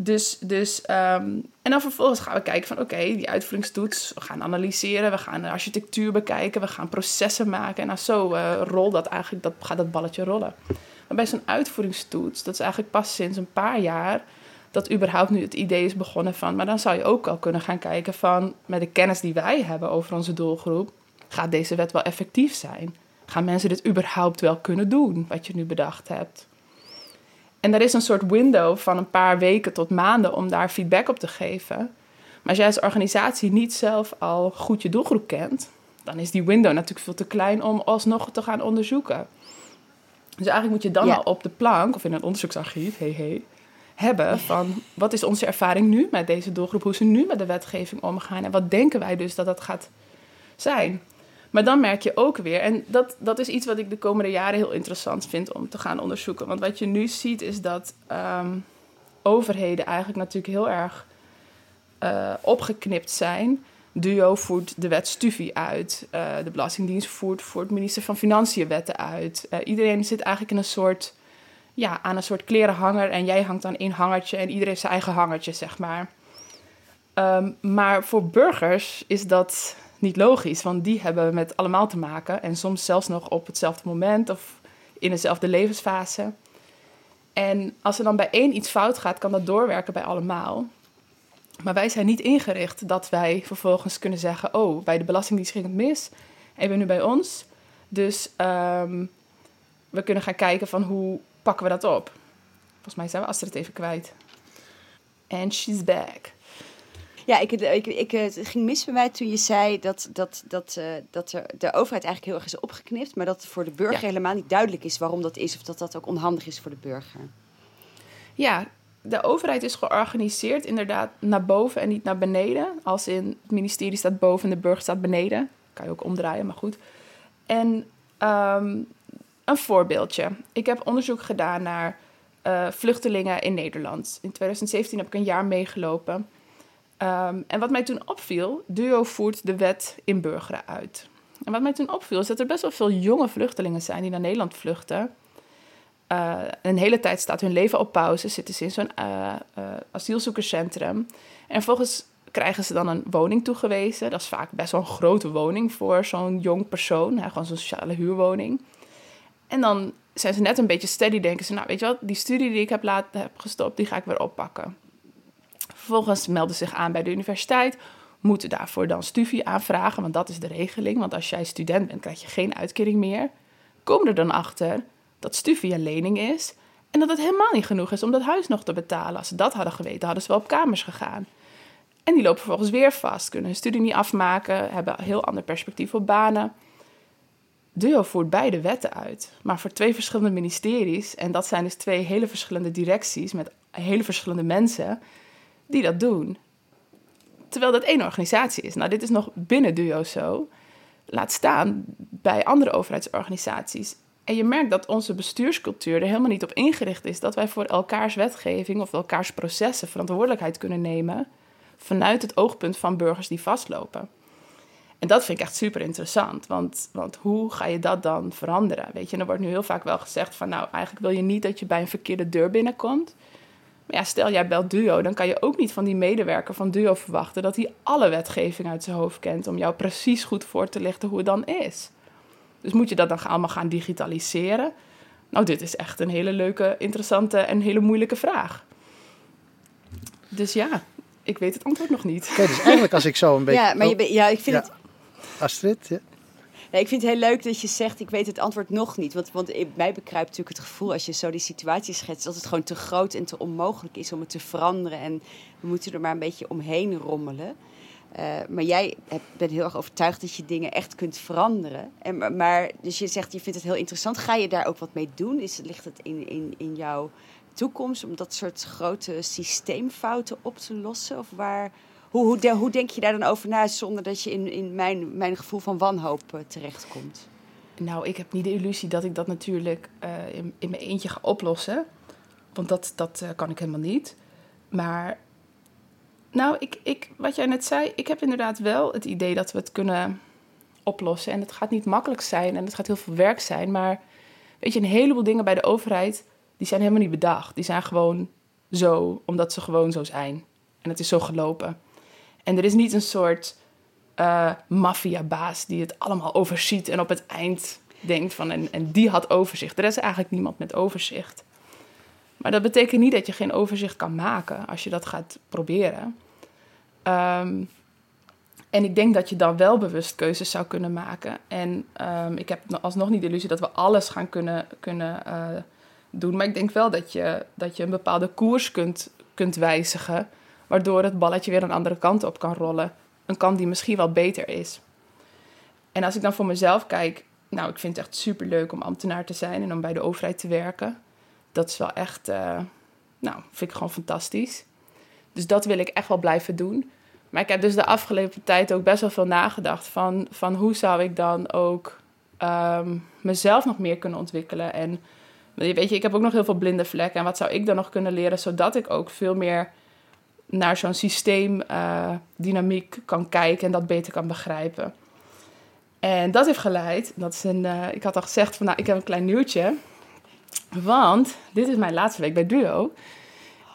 dus, dus um, en dan vervolgens gaan we kijken van oké, die uitvoeringstoets, we gaan analyseren, we gaan de architectuur bekijken, we gaan processen maken. En nou zo uh, dat eigenlijk, dat, gaat dat balletje rollen. Maar bij zo'n uitvoeringstoets, dat is eigenlijk pas sinds een paar jaar dat überhaupt nu het idee is begonnen van. Maar dan zou je ook al kunnen gaan kijken van, met de kennis die wij hebben over onze doelgroep, gaat deze wet wel effectief zijn? Gaan mensen dit überhaupt wel kunnen doen, wat je nu bedacht hebt? En er is een soort window van een paar weken tot maanden om daar feedback op te geven. Maar als jij als organisatie niet zelf al goed je doelgroep kent, dan is die window natuurlijk veel te klein om alsnog te gaan onderzoeken. Dus eigenlijk moet je dan al op de plank of in een onderzoeksarchief, hey, hey, hebben van wat is onze ervaring nu met deze doelgroep, hoe ze nu met de wetgeving omgaan en wat denken wij dus dat dat gaat zijn. Maar dan merk je ook weer, en dat, dat is iets wat ik de komende jaren heel interessant vind om te gaan onderzoeken. Want wat je nu ziet is dat um, overheden eigenlijk natuurlijk heel erg uh, opgeknipt zijn Duo voert de wet Stufie uit. Uh, de Belastingdienst voert voor het minister van Financiën wetten uit. Uh, iedereen zit eigenlijk in een soort, ja, aan een soort klerenhanger. En jij hangt aan één hangertje en iedereen heeft zijn eigen hangertje, zeg maar. Um, maar voor burgers is dat niet logisch, want die hebben met allemaal te maken. En soms zelfs nog op hetzelfde moment of in dezelfde levensfase. En als er dan bij één iets fout gaat, kan dat doorwerken bij allemaal. Maar wij zijn niet ingericht dat wij vervolgens kunnen zeggen: Oh, bij de Belastingdienst ging het mis. En bent nu bij ons. Dus um, we kunnen gaan kijken van hoe pakken we dat op. Volgens mij zijn we Astrid het even kwijt. And she's back. Ja, ik, ik, ik, het ging mis bij mij toen je zei dat, dat, dat, uh, dat er de overheid eigenlijk heel erg is opgeknipt, maar dat voor de burger helemaal niet duidelijk is waarom dat is of dat dat ook onhandig is voor de burger. Ja, de overheid is georganiseerd inderdaad naar boven en niet naar beneden. Als in het ministerie staat boven en de burger staat beneden. kan je ook omdraaien, maar goed. En ehm, een voorbeeldje. Ik heb onderzoek gedaan naar uh, vluchtelingen in Nederland. In 2017 heb ik een jaar meegelopen. Um, en wat mij toen opviel, DUO voert de wet inburgeren uit. En wat mij toen opviel, is dat er best wel veel jonge vluchtelingen zijn die naar Nederland vluchten. Uh, een hele tijd staat hun leven op pauze, zitten ze in zo'n uh, asielzoekerscentrum. En volgens krijgen ze dan een woning toegewezen. Dat is vaak best wel een grote woning voor zo'n jong persoon, hè, gewoon zo'n sociale huurwoning. En dan zijn ze net een beetje steady, denken ze, nou weet je wat, die studie die ik heb, laten, heb gestopt, die ga ik weer oppakken. Vervolgens melden ze zich aan bij de universiteit, moeten daarvoor dan studie aanvragen, want dat is de regeling. Want als jij student bent, krijg je geen uitkering meer. Komen er dan achter dat studie een lening is en dat het helemaal niet genoeg is om dat huis nog te betalen. Als ze dat hadden geweten, hadden ze wel op kamers gegaan. En die lopen vervolgens weer vast, kunnen hun studie niet afmaken, hebben een heel ander perspectief op banen. DUO voert beide wetten uit, maar voor twee verschillende ministeries. En dat zijn dus twee hele verschillende directies met hele verschillende mensen die dat doen. Terwijl dat één organisatie is. Nou, dit is nog binnen DUO zo. Laat staan bij andere overheidsorganisaties. En je merkt dat onze bestuurscultuur er helemaal niet op ingericht is dat wij voor elkaars wetgeving of elkaars processen verantwoordelijkheid kunnen nemen vanuit het oogpunt van burgers die vastlopen. En dat vind ik echt super interessant, want, want hoe ga je dat dan veranderen? Weet je, er wordt nu heel vaak wel gezegd van, nou, eigenlijk wil je niet dat je bij een verkeerde deur binnenkomt. Maar ja, stel jij belt Duo, dan kan je ook niet van die medewerker van Duo verwachten dat hij alle wetgeving uit zijn hoofd kent om jou precies goed voor te lichten hoe het dan is. Dus moet je dat dan allemaal gaan digitaliseren? Nou, dit is echt een hele leuke, interessante en hele moeilijke vraag. Dus ja, ik weet het antwoord nog niet. Oké, dus eigenlijk als ik zo een [LAUGHS] beetje... Ja, maar je, ja, ik vind het... Astrid, ja. Nee, ik vind het heel leuk dat je zegt, ik weet het antwoord nog niet. Want, want mij bekruipt natuurlijk het gevoel, als je zo die situatie schetst, dat het gewoon te groot en te onmogelijk is om het te veranderen. En we moeten er maar een beetje omheen rommelen. Uh, maar jij bent heel erg overtuigd dat je dingen echt kunt veranderen. En, maar, dus je zegt, je vindt het heel interessant. Ga je daar ook wat mee doen? Is, ligt het in, in, in jouw toekomst om dat soort grote systeemfouten op te lossen? Of waar, hoe, hoe, hoe denk je daar dan over na zonder dat je in, in mijn, mijn gevoel van wanhoop uh, terechtkomt? Nou, ik heb niet de illusie dat ik dat natuurlijk uh, in, in mijn eentje ga oplossen. Want dat, dat uh, kan ik helemaal niet. Maar, nou, ik, ik, wat jij net zei, ik heb inderdaad wel het idee dat we het kunnen oplossen. En het gaat niet makkelijk zijn en het gaat heel veel werk zijn. Maar weet je, een heleboel dingen bij de overheid die zijn helemaal niet bedacht. Die zijn gewoon zo, omdat ze gewoon zo zijn. En het is zo gelopen. En er is niet een soort uh, maffiabaas die het allemaal overziet en op het eind denkt van en, en die had overzicht. Er is eigenlijk niemand met overzicht. Maar dat betekent niet dat je geen overzicht kan maken als je dat gaat proberen. Um, en ik denk dat je dan wel bewust keuzes zou kunnen maken. En um, ik heb alsnog niet de illusie dat we alles gaan kunnen, kunnen uh, doen. Maar ik denk wel dat je, dat je een bepaalde koers kunt, kunt wijzigen. Waardoor het balletje weer een andere kant op kan rollen. Een kant die misschien wel beter is. En als ik dan voor mezelf kijk, nou, ik vind het echt super leuk om ambtenaar te zijn en om bij de overheid te werken. Dat is wel echt, uh, nou, vind ik gewoon fantastisch. Dus dat wil ik echt wel blijven doen. Maar ik heb dus de afgelopen tijd ook best wel veel nagedacht van, van hoe zou ik dan ook um, mezelf nog meer kunnen ontwikkelen. En weet je, ik heb ook nog heel veel blinde vlekken. En wat zou ik dan nog kunnen leren zodat ik ook veel meer naar zo'n systeemdynamiek uh, kan kijken en dat beter kan begrijpen. En dat heeft geleid, dat is een, uh, ik had al gezegd van nou, ik heb een klein nieuwtje. Want dit is mijn laatste week bij Duo.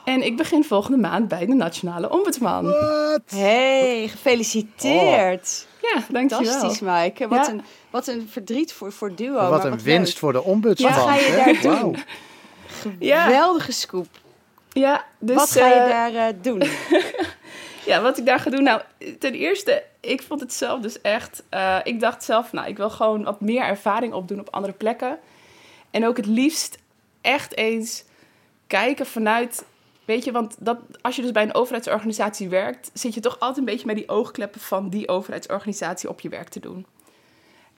En ik begin volgende maand bij de Nationale Ombudsman. What? Hey, gefeliciteerd. Oh. Ja, dankjewel. Fantastisch, Maaike. Wat, ja. een, wat een verdriet voor, voor Duo. Wat maar een wat winst leuk. voor de ombudsman. Wat ga je daar doen? Wauw. Geweldige scoop. Ja, dus, wat ga je uh, daar uh, doen? [LAUGHS] ja, wat ik daar ga doen. Nou, ten eerste, ik vond het zelf dus echt. Uh, ik dacht zelf, nou, ik wil gewoon wat meer ervaring opdoen op andere plekken. En ook het liefst echt eens kijken vanuit. Weet je, want dat, als je dus bij een overheidsorganisatie werkt, zit je toch altijd een beetje met die oogkleppen van die overheidsorganisatie op je werk te doen.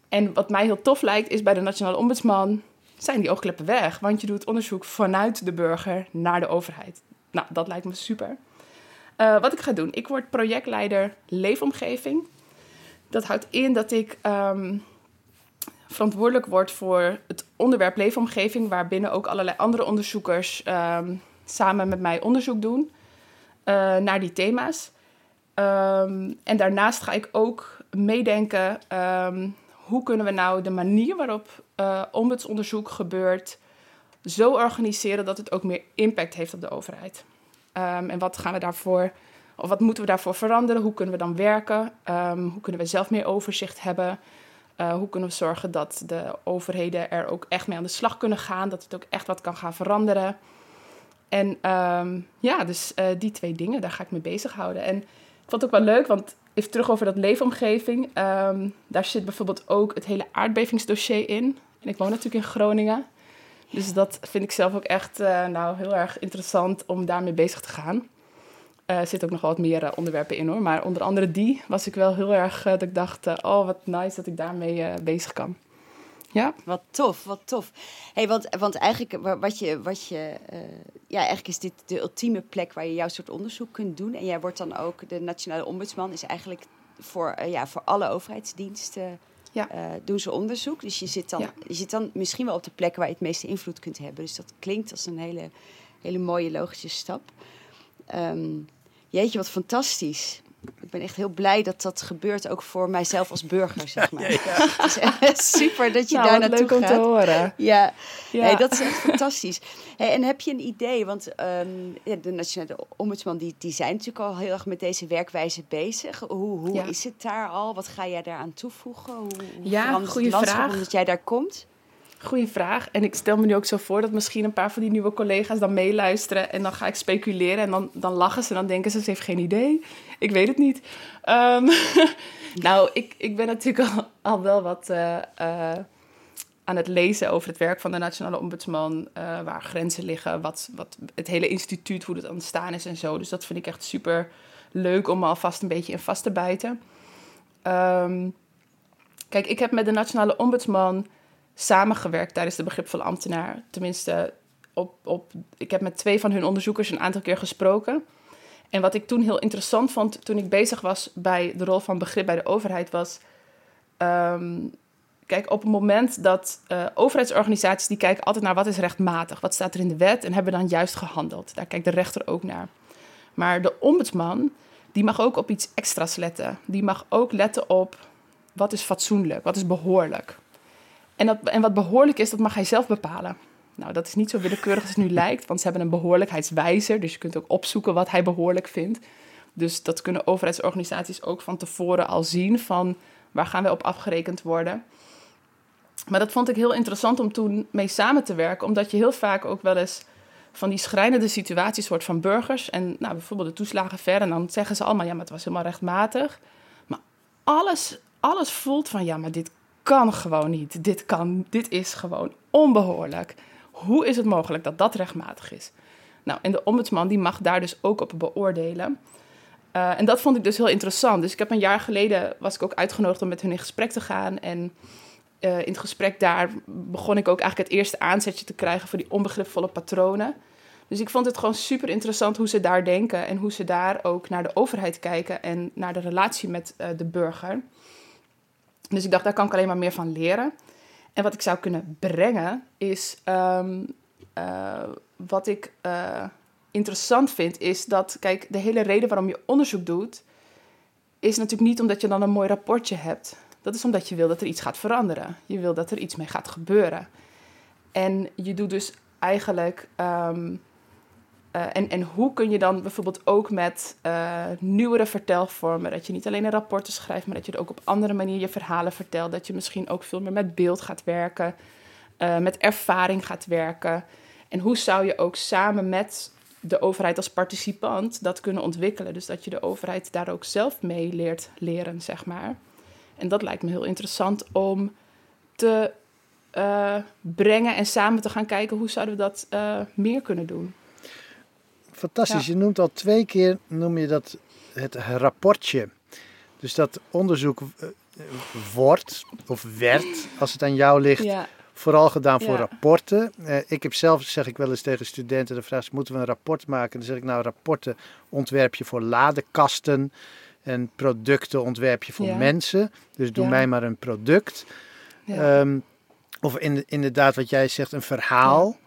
En wat mij heel tof lijkt, is bij de Nationale Ombudsman zijn die oogkleppen weg. Want je doet onderzoek vanuit de burger naar de overheid. Nou, dat lijkt me super. Uh, wat ik ga doen, ik word projectleider leefomgeving. Dat houdt in dat ik ehm, verantwoordelijk word voor het onderwerp leefomgeving, waarbinnen ook allerlei andere onderzoekers ehm, samen met mij onderzoek doen uh, naar die thema's. Ehm, en daarnaast ga ik ook meedenken hoe kunnen we nou de manier waarop uh, ombudsonderzoek gebeurt zo organiseren dat het ook meer impact heeft op de overheid. Um, en wat gaan we daarvoor, of wat moeten we daarvoor veranderen? Hoe kunnen we dan werken? Um, hoe kunnen we zelf meer overzicht hebben? Uh, hoe kunnen we zorgen dat de overheden er ook echt mee aan de slag kunnen gaan? Dat het ook echt wat kan gaan veranderen? En um, ja, dus uh, die twee dingen, daar ga ik mee bezighouden. En ik vond het ook wel leuk, want even terug over dat leefomgeving. Daar zit bijvoorbeeld ook het hele aardbevingsdossier in. En ik woon natuurlijk in Groningen. Dus dat vind ik zelf ook echt uh, nou, heel erg interessant om daarmee bezig te gaan. Er uh, zitten ook nog wat meer uh, onderwerpen in hoor. Maar onder andere die was ik wel heel erg dat ik dacht, oh wat nice dat ik daarmee bezig kan. Ja. Wat tof, wat tof. Hey, want, want eigenlijk, wat je, wat je, ja, eigenlijk is dit de ultieme plek waar je jouw soort onderzoek kunt doen. En jij wordt dan ook, de Nationale Ombudsman is eigenlijk voor, ja, voor alle overheidsdiensten ja. Uh, doen ze onderzoek. Dus je zit, dan, ja. je zit dan misschien wel op de plekken waar je het meeste invloed kunt hebben. Dus dat klinkt als een hele, hele mooie logische stap. Um, jeetje, wat fantastisch ik ben echt heel blij dat dat gebeurt, ook voor mijzelf als burger, zeg maar. [LAUGHS] Ja, ja. Het is [LAUGHS] super dat je nou, daar naartoe leuk gaat. om te horen. Ja, ja. Hey, dat is echt fantastisch. Hey, en heb je een idee, want um, ja, de Nationale Ombudsman, die, die zijn natuurlijk al heel erg met deze werkwijze bezig. Hoe, hoe is het daar al? Wat ga jij daaraan toevoegen? Hoe, hoe ja, goede vraag. omdat jij daar komt? Goeie vraag. En ik stel me nu ook zo voor dat misschien een paar van die nieuwe collega's dan meeluisteren. En dan ga ik speculeren. En dan, dan lachen ze. En dan denken ze, ze heeft geen idee. Ik weet het niet. Um, [LAUGHS] nou, ik, ik ben natuurlijk al, al wel wat uh, uh, aan het lezen over het werk van de Nationale Ombudsman. Uh, waar grenzen liggen. Wat, wat het hele instituut, hoe het ontstaan is en zo. Dus dat vind ik echt super leuk om me alvast een beetje in vast te bijten. Um, kijk, ik heb met de Nationale Ombudsman samengewerkt tijdens de begripvolle ambtenaar. Tenminste, op, op, ik heb met twee van hun onderzoekers een aantal keer gesproken. En wat ik toen heel interessant vond, toen ik bezig was bij de rol van begrip bij de overheid, was. Um, kijk, op het moment dat uh, overheidsorganisaties die kijken altijd naar wat is rechtmatig, wat staat er in de wet en hebben dan juist gehandeld. Daar kijkt de rechter ook naar. Maar de ombudsman, die mag ook op iets extra's letten. Die mag ook letten op wat is fatsoenlijk, wat is behoorlijk. En, dat, en wat behoorlijk is, dat mag hij zelf bepalen. Nou, dat is niet zo willekeurig als het nu lijkt, want ze hebben een behoorlijkheidswijzer. Dus je kunt ook opzoeken wat hij behoorlijk vindt. Dus dat kunnen overheidsorganisaties ook van tevoren al zien van waar gaan we op afgerekend worden. Maar dat vond ik heel interessant om toen mee samen te werken, omdat je heel vaak ook wel eens van die schrijnende situaties hoort van burgers. En nou, bijvoorbeeld de toeslagen ver, en dan zeggen ze allemaal, ja, maar het was helemaal rechtmatig. Maar alles, alles voelt van, ja, maar dit kan gewoon niet. Dit, kan, dit is gewoon onbehoorlijk. Hoe is het mogelijk dat dat rechtmatig is? Nou, en de ombudsman die mag daar dus ook op beoordelen. Uh, en dat vond ik dus heel interessant. Dus ik heb een jaar geleden was ik ook uitgenodigd om met hun in gesprek te gaan. En uh, in het gesprek daar begon ik ook eigenlijk het eerste aanzetje te krijgen voor die onbegripvolle patronen. Dus ik vond het gewoon super interessant hoe ze daar denken en hoe ze daar ook naar de overheid kijken en naar de relatie met uh, de burger. Dus ik dacht, daar kan ik alleen maar meer van leren. En wat ik zou kunnen brengen is. Um, uh, wat ik uh, interessant vind, is dat. Kijk, de hele reden waarom je onderzoek doet. is natuurlijk niet omdat je dan een mooi rapportje hebt. Dat is omdat je wil dat er iets gaat veranderen. Je wil dat er iets mee gaat gebeuren. En je doet dus eigenlijk. Um, uh, en, en hoe kun je dan bijvoorbeeld ook met uh, nieuwere vertelvormen, dat je niet alleen in rapporten schrijft, maar dat je er ook op andere manier je verhalen vertelt, dat je misschien ook veel meer met beeld gaat werken, uh, met ervaring gaat werken. En hoe zou je ook samen met de overheid als participant dat kunnen ontwikkelen? Dus dat je de overheid daar ook zelf mee leert leren, zeg maar. En dat lijkt me heel interessant om te brengen en samen te gaan kijken hoe zouden we dat meer kunnen doen fantastisch. Je noemt al twee keer noem je dat het rapportje. Dus dat onderzoek uh, wordt of werd, als het aan jou ligt, vooral gedaan voor rapporten. Uh, ik heb zelf, zeg ik wel eens tegen studenten, de vraag is, moeten we een rapport maken? Dan zeg ik nou, rapporten ontwerp je voor ladekasten. een producten ontwerp je voor Ja. mensen. Dus doe mij maar een product. Ja. Ehm, of in, inderdaad, wat jij zegt, een verhaal.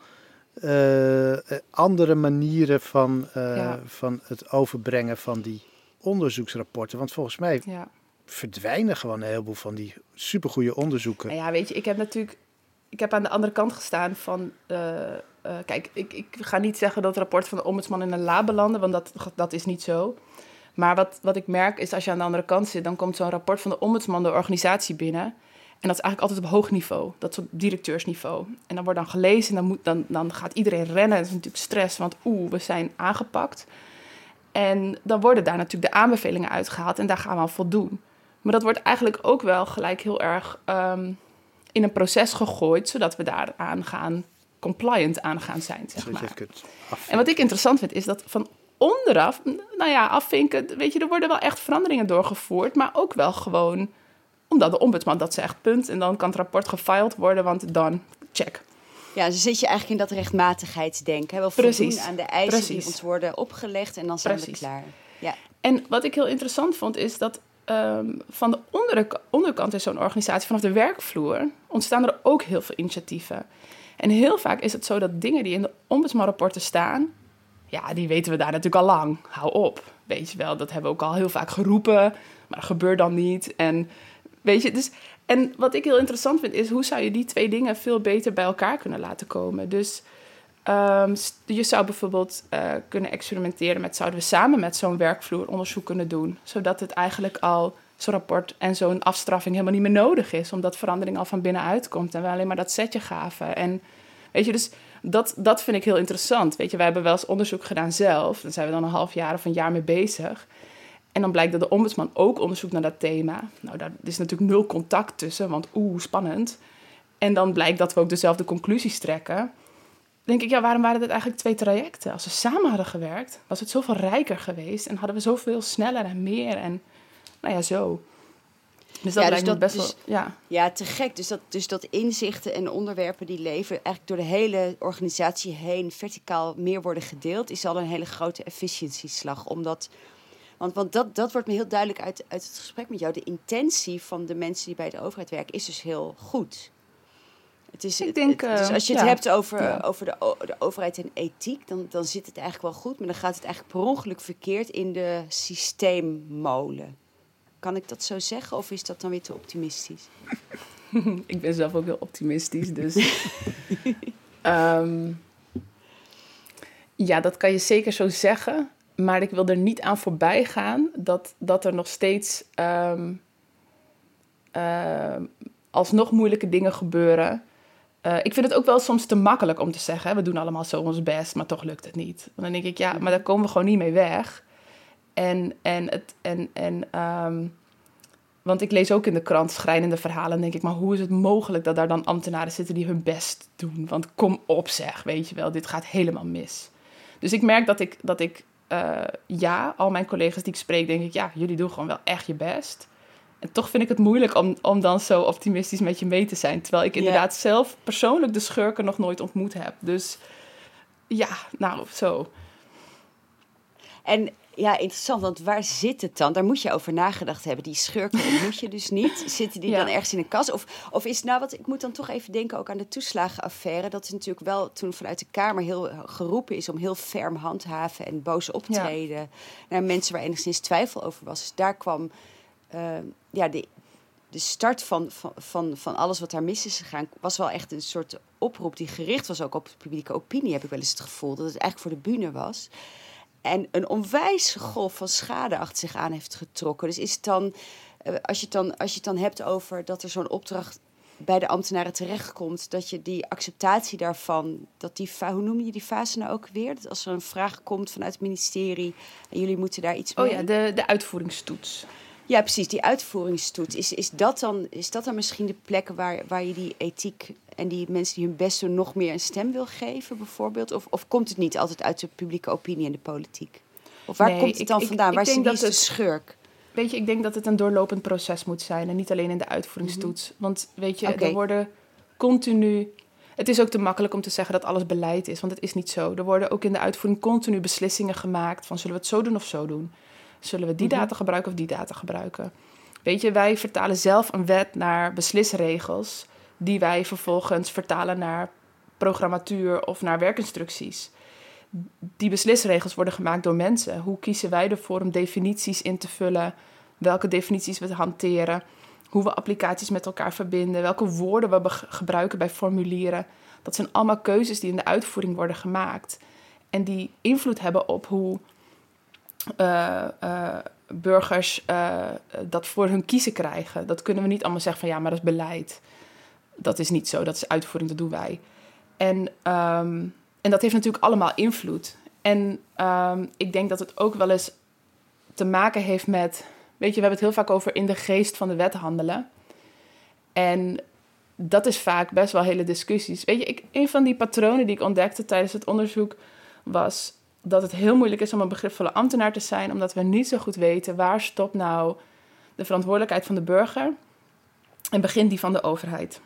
Eh, andere manieren van, eh, Ja. van het overbrengen van die onderzoeksrapporten. Want volgens mij ja. verdwijnen gewoon een heleboel van die supergoeie onderzoeken. Ja, weet je, ik heb natuurlijk... Ik heb aan de andere kant gestaan van... eh, kijk, ik, ik ga niet zeggen dat het rapport van de ombudsman in een la belandde, want dat, dat is niet zo. Maar wat, wat ik merk is, als je aan de andere kant zit, dan komt zo'n rapport van de ombudsman de organisatie binnen. En dat is eigenlijk altijd op hoog niveau. Dat is op directeursniveau. En dan wordt dan gelezen en dan, moet, dan, dan gaat iedereen rennen. Dat is natuurlijk stress, want oeh, we zijn aangepakt. En dan worden daar natuurlijk de aanbevelingen uitgehaald en daar gaan we aan voldoen. Maar dat wordt eigenlijk ook wel gelijk heel erg ehm, in een proces gegooid, zodat we daaraan gaan, compliant aan gaan zijn, zeg maar. En wat ik interessant vind, is dat van onderaf, nou ja, afvinken, weet je, er worden wel echt veranderingen doorgevoerd, maar ook wel gewoon omdat de ombudsman dat zegt, punt. En dan kan het rapport gefiled worden, want dan, check. Ja, dan zit je eigenlijk in dat rechtmatigheidsdenken. Wel Precies, voldoen aan de eisen die ons worden opgelegd en dan zijn we klaar. Ja, En wat ik heel interessant vond, is dat ehm, van de onder, onderkant in zo'n organisatie, vanaf de werkvloer, ontstaan er ook heel veel initiatieven. En heel vaak is het zo dat dingen die in de ombudsmanrapporten staan, ja, die weten we daar natuurlijk al lang. Hou op, weet je wel. Dat hebben we ook al heel vaak geroepen, maar dat gebeurt dan niet. En weet je, dus... En wat ik heel interessant vind, is hoe zou je die twee dingen veel beter bij elkaar kunnen laten komen. Dus ehm, je zou bijvoorbeeld eh, kunnen experimenteren met... zouden we samen met zo'n werkvloer onderzoek kunnen doen? Zodat het eigenlijk al, zo'n rapport en zo'n afstraffing helemaal niet meer nodig is. Omdat verandering al van binnenuit komt en we alleen maar dat setje gaven. En weet je, dus dat, dat vind ik heel interessant. Weet je, wij hebben wel eens onderzoek gedaan zelf. Daar zijn we dan een half jaar of een jaar mee bezig. En dan blijkt dat de ombudsman ook onderzoekt naar dat thema. Nou, daar is natuurlijk nul contact tussen, want oeh, spannend. En dan blijkt dat we ook dezelfde conclusies trekken. Dan denk ik, ja, waarom waren dit eigenlijk twee trajecten? Als we samen hadden gewerkt, was het zoveel rijker geweest... en hadden we zoveel sneller en meer en nou ja, zo. Dus dat Ja, lijkt dus dat- best wel... Ja, ja te gek. Dus dat, dus dat inzichten en onderwerpen die leven eigenlijk door de hele organisatie heen verticaal meer worden gedeeld, is al een hele grote efficiëntieslag. Omdat, want, want dat, dat wordt me heel duidelijk uit, uit het gesprek met jou. De intentie van de mensen die bij de overheid werken is dus heel goed. Het is, Ik denk, het- dus als je het ja. hebt over, Ja. over de, de overheid en ethiek, dan, dan zit het eigenlijk wel goed. Maar dan gaat het eigenlijk per ongeluk verkeerd in de systeemmolen. Kan ik dat zo zeggen of is dat dan weer te optimistisch? [LAUGHS] ik ben zelf ook heel optimistisch, dus... [LAUGHS] Ehm, ja, dat kan je zeker zo zeggen. Maar ik wil er niet aan voorbij gaan dat, dat er nog steeds ehm, ehm, alsnog moeilijke dingen gebeuren. Eh, ik vind het ook wel soms te makkelijk om te zeggen: we doen allemaal zo ons best, maar toch lukt het niet. Want dan denk ik, ja, maar daar komen we gewoon niet mee weg. En, en, het, en, en ehm, want ik lees ook in de krant schrijnende verhalen en denk ik, maar hoe is het mogelijk dat daar dan ambtenaren zitten die hun best doen? Want kom op zeg, weet je wel, dit gaat helemaal mis. Dus ik merk dat ik, dat ik eh, ja, al mijn collega's die ik spreek, denk ik, ja, jullie doen gewoon wel echt je best. En toch vind ik het moeilijk om, om dan zo optimistisch met je mee te zijn. Terwijl ik inderdaad zelf persoonlijk de schurken nog nooit ontmoet heb. Dus ja, nou, zo. En ja, interessant, want waar zit het dan? Daar moet je over nagedacht hebben. Die schurken [LAUGHS] ontmoet je dus niet. Zitten die Ja. dan ergens in een kas? Of, of is het nou wat, ik moet dan toch even denken ook aan de toeslagenaffaire. Dat is natuurlijk wel toen vanuit de Kamer heel geroepen is om heel ferm handhaven en boos optreden naar mensen waar enigszins twijfel over was. Dus daar kwam eh, ja, de, de start van, van, van, van alles wat daar mis is gegaan, was wel echt een soort oproep die gericht was ook op de publieke opinie, heb ik wel eens het gevoel. Dat het eigenlijk voor de bühne was. En een onwijs golf van schade achter zich aan heeft getrokken. Dus is het dan, eh, als je het dan, als je het dan hebt over dat er zo'n opdracht bij de ambtenaren terechtkomt, dat je die acceptatie daarvan, dat die, hoe noem je die fase nou ook weer? Dat als er een vraag komt vanuit het ministerie en jullie moeten daar iets mee. Oh ja, de, de uitvoeringstoets. Ja, precies, die uitvoeringstoet. Is, is, dat dan, is dat dan misschien de plek waar, waar je die ethiek en die mensen die hun best doen nog meer een stem wil geven, bijvoorbeeld? Of, of komt het niet altijd uit de publieke opinie en de politiek? Of waar Nee, komt het ik- dan vandaan? ik waar denk is, dat de schurk? Weet je, ik denk dat het een doorlopend proces moet zijn en niet alleen in de uitvoeringstoets. Want weet je, er worden continu. Het is ook te makkelijk om te zeggen dat alles beleid is, want het is niet zo. Er worden ook in de uitvoering continu beslissingen gemaakt van zullen we het zo doen of zo doen. Zullen we die Mhm. data gebruiken of die data gebruiken? Weet je, wij vertalen zelf een wet naar beslisregels, die wij vervolgens vertalen naar programmatuur of naar werkinstructies. Die beslisregels worden gemaakt door mensen. Hoe kiezen wij ervoor om definities in te vullen? Welke definities we hanteren? Hoe we applicaties met elkaar verbinden? Welke woorden we gebruiken bij formulieren? Dat zijn allemaal keuzes die in de uitvoering worden gemaakt. En die invloed hebben op hoe eh, eh, burgers eh, dat voor hun kiezen krijgen. Dat kunnen we niet allemaal zeggen van ja, maar dat is beleid. Dat is niet zo, dat is uitvoering, dat doen wij. En, ehm, en dat heeft natuurlijk allemaal invloed. En ehm, ik denk dat het ook wel eens te maken heeft met... Weet je, we hebben het heel vaak over in de geest van de wet handelen. En dat is vaak best wel hele discussies. Weet je, ik, een van die patronen die ik ontdekte tijdens het onderzoek was dat het heel moeilijk is om een begripvolle ambtenaar te zijn, omdat we niet zo goed weten waar stopt nou de verantwoordelijkheid van de burger en begint die van de overheid.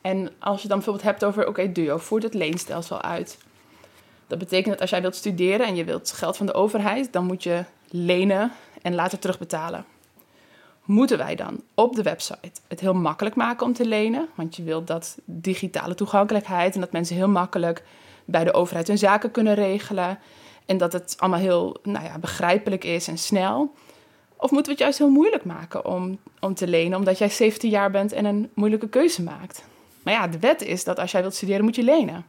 En als je dan bijvoorbeeld hebt over, oké, DUO voert het leenstelsel uit. Dat betekent dat als jij wilt studeren en je wilt geld van de overheid, dan moet je lenen en later terugbetalen. Moeten wij dan op de website het heel makkelijk maken om te lenen? Want je wilt dat digitale toegankelijkheid en dat mensen heel makkelijk bij de overheid hun zaken kunnen regelen. En dat het allemaal heel nou ja, begrijpelijk is en snel. Of moeten we het juist heel moeilijk maken om, om te lenen, omdat jij 17 jaar bent en een moeilijke keuze maakt? Maar ja, de wet is dat als jij wilt studeren, moet je lenen.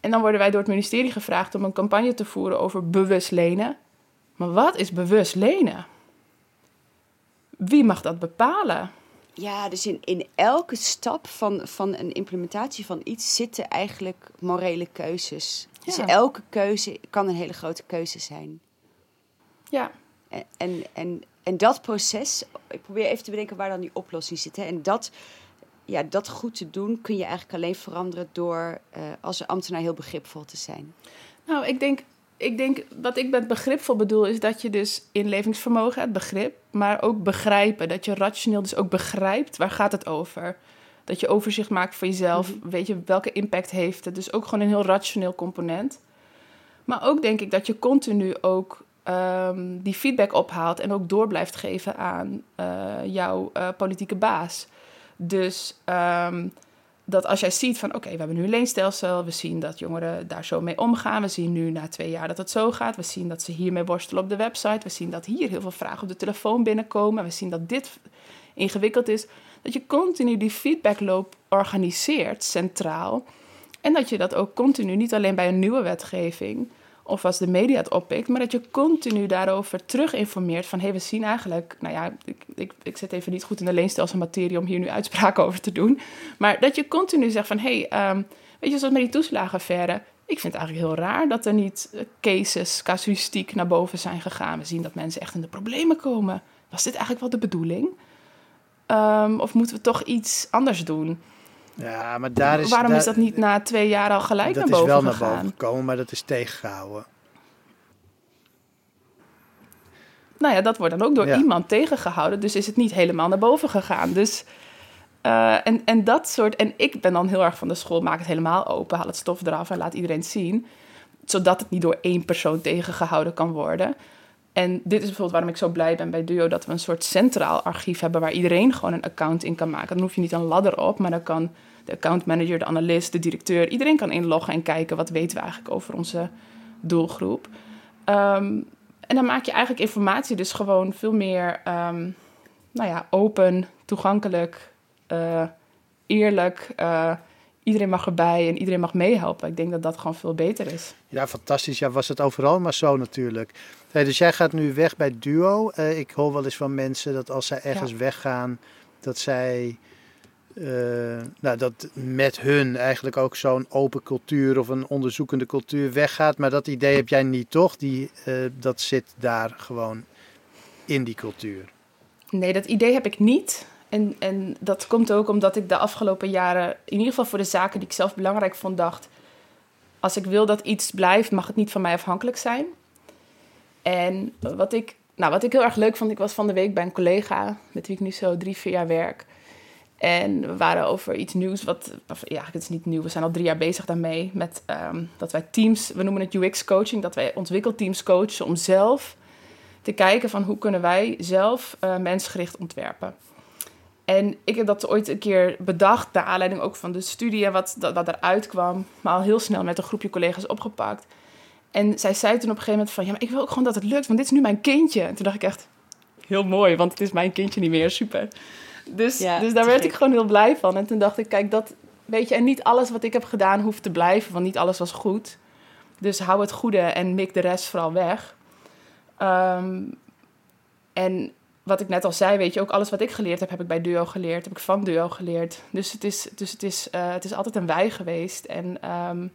En dan worden wij door het ministerie gevraagd om een campagne te voeren over bewust lenen. Maar wat is bewust lenen? Wie mag dat bepalen? Ja, dus in, in elke stap van, van een implementatie van iets zitten eigenlijk morele keuzes. Dus elke keuze kan een hele grote keuze zijn. Ja, En, en, en, en dat proces, ik probeer even te bedenken waar dan die oplossing zit. Hè. En dat, ja, dat goed te doen kun je eigenlijk alleen veranderen door eh, als ambtenaar heel begripvol te zijn. Nou, ik denk, ik denk, wat ik met begripvol bedoel, is dat je dus inlevingsvermogen, het begrip, maar ook begrijpen. Dat je rationeel dus ook begrijpt, waar gaat het over? Dat je overzicht maakt voor jezelf, weet je, welke impact heeft het? Dus ook gewoon een heel rationeel component. Maar ook denk ik dat je continu ook ehm, die feedback ophaalt en ook door blijft geven aan eh, jouw eh, politieke baas. Dus ehm, dat als jij ziet van oké, we hebben nu een leenstelsel, we zien dat jongeren daar zo mee omgaan, we zien nu na twee jaar dat het zo gaat, we zien dat ze hiermee worstelen op de website, we zien dat hier heel veel vragen op de telefoon binnenkomen, we zien dat dit ingewikkeld is, dat je continu die feedbackloop organiseert centraal en dat je dat ook continu niet alleen bij een nieuwe wetgeving of als de media het oppikt, maar dat je continu daarover terug informeert van hé, hey, we zien eigenlijk, nou ja, ik, ik, ik zit even niet goed in de leenstelselmaterie om hier nu uitspraken over te doen, maar dat je continu zegt van hé, hey, ehm, weet je, zoals met die toeslagenaffaire, ik vind het eigenlijk heel raar dat er niet cases, casuïstiek naar boven zijn gegaan. We zien dat mensen echt in de problemen komen. Was dit eigenlijk wel de bedoeling? Ehm, of moeten we toch iets anders doen? Ja, maar daar is... Waarom daar- is dat niet na twee jaar al gelijk dat naar is boven wel naar gegaan? boven gekomen, maar dat is tegengehouden. Nou ja, dat wordt dan ook door Ja. iemand tegengehouden. Dus is het niet helemaal naar boven gegaan. Dus, eh, en, en dat soort... En ik ben dan heel erg van de school, maak het helemaal open. Haal het stof eraf en laat iedereen het zien. Zodat het niet door één persoon tegengehouden kan worden. En dit is bijvoorbeeld waarom ik zo blij ben bij Duo... dat we een soort centraal archief hebben... waar iedereen gewoon een account in kan maken. Dan hoef je niet een ladder op, maar dan kan de accountmanager, de analist, de directeur... iedereen kan inloggen en kijken wat weten we eigenlijk over onze doelgroep. Ehm, en dan maak je eigenlijk informatie dus gewoon veel meer ehm, nou ja, open, toegankelijk, eh, eerlijk. eh, iedereen mag erbij en iedereen mag meehelpen. Ik denk dat dat gewoon veel beter is. Ja, fantastisch. Ja, was het overal maar zo natuurlijk. Hey, dus jij gaat nu weg bij Duo. Eh, ik hoor wel eens van mensen dat als zij ergens Ja. weggaan, dat zij eh, nou, dat met hun eigenlijk ook zo'n open cultuur of een onderzoekende cultuur weggaat. Maar dat idee heb jij niet, toch? Die, eh, dat zit daar gewoon in die cultuur. Nee, dat idee heb ik niet. En, en dat komt ook omdat ik de afgelopen jaren, in ieder geval voor de zaken die ik zelf belangrijk vond, dacht: als ik wil dat iets blijft, mag het niet van mij afhankelijk zijn. En wat ik, nou, wat ik heel erg leuk vond, ik was van de week bij een collega met wie ik nu zo drie, vier jaar werk. En we waren over iets nieuws, wat, of, ja, het is niet nieuw, we zijn al drie jaar bezig daarmee. Met ehm, dat wij teams, we noemen het UX-coaching, dat wij ontwikkelteams coachen om zelf te kijken van hoe kunnen wij zelf uh, mensgericht ontwerpen. En ik heb dat ooit een keer bedacht, naar aanleiding ook van de studie en wat, wat eruit kwam. Maar al heel snel met een groepje collega's opgepakt. En zij zei toen op een gegeven moment van... ja, maar ik wil ook gewoon dat het lukt, want dit is nu mijn kindje. En toen dacht ik echt, heel mooi, want het is mijn kindje niet meer, super. Dus, dus daar werd ik gewoon heel blij van. En toen dacht ik, kijk, dat weet je... en niet alles wat ik heb gedaan hoeft te blijven, want niet alles was goed. Dus hou het goede en mik de rest vooral weg. Ehm, en wat ik net al zei, weet je, ook alles wat ik geleerd heb, heb ik bij Duo geleerd, heb ik van Duo geleerd. Dus het is, dus het is, uh, het is altijd een wij geweest. En ehm,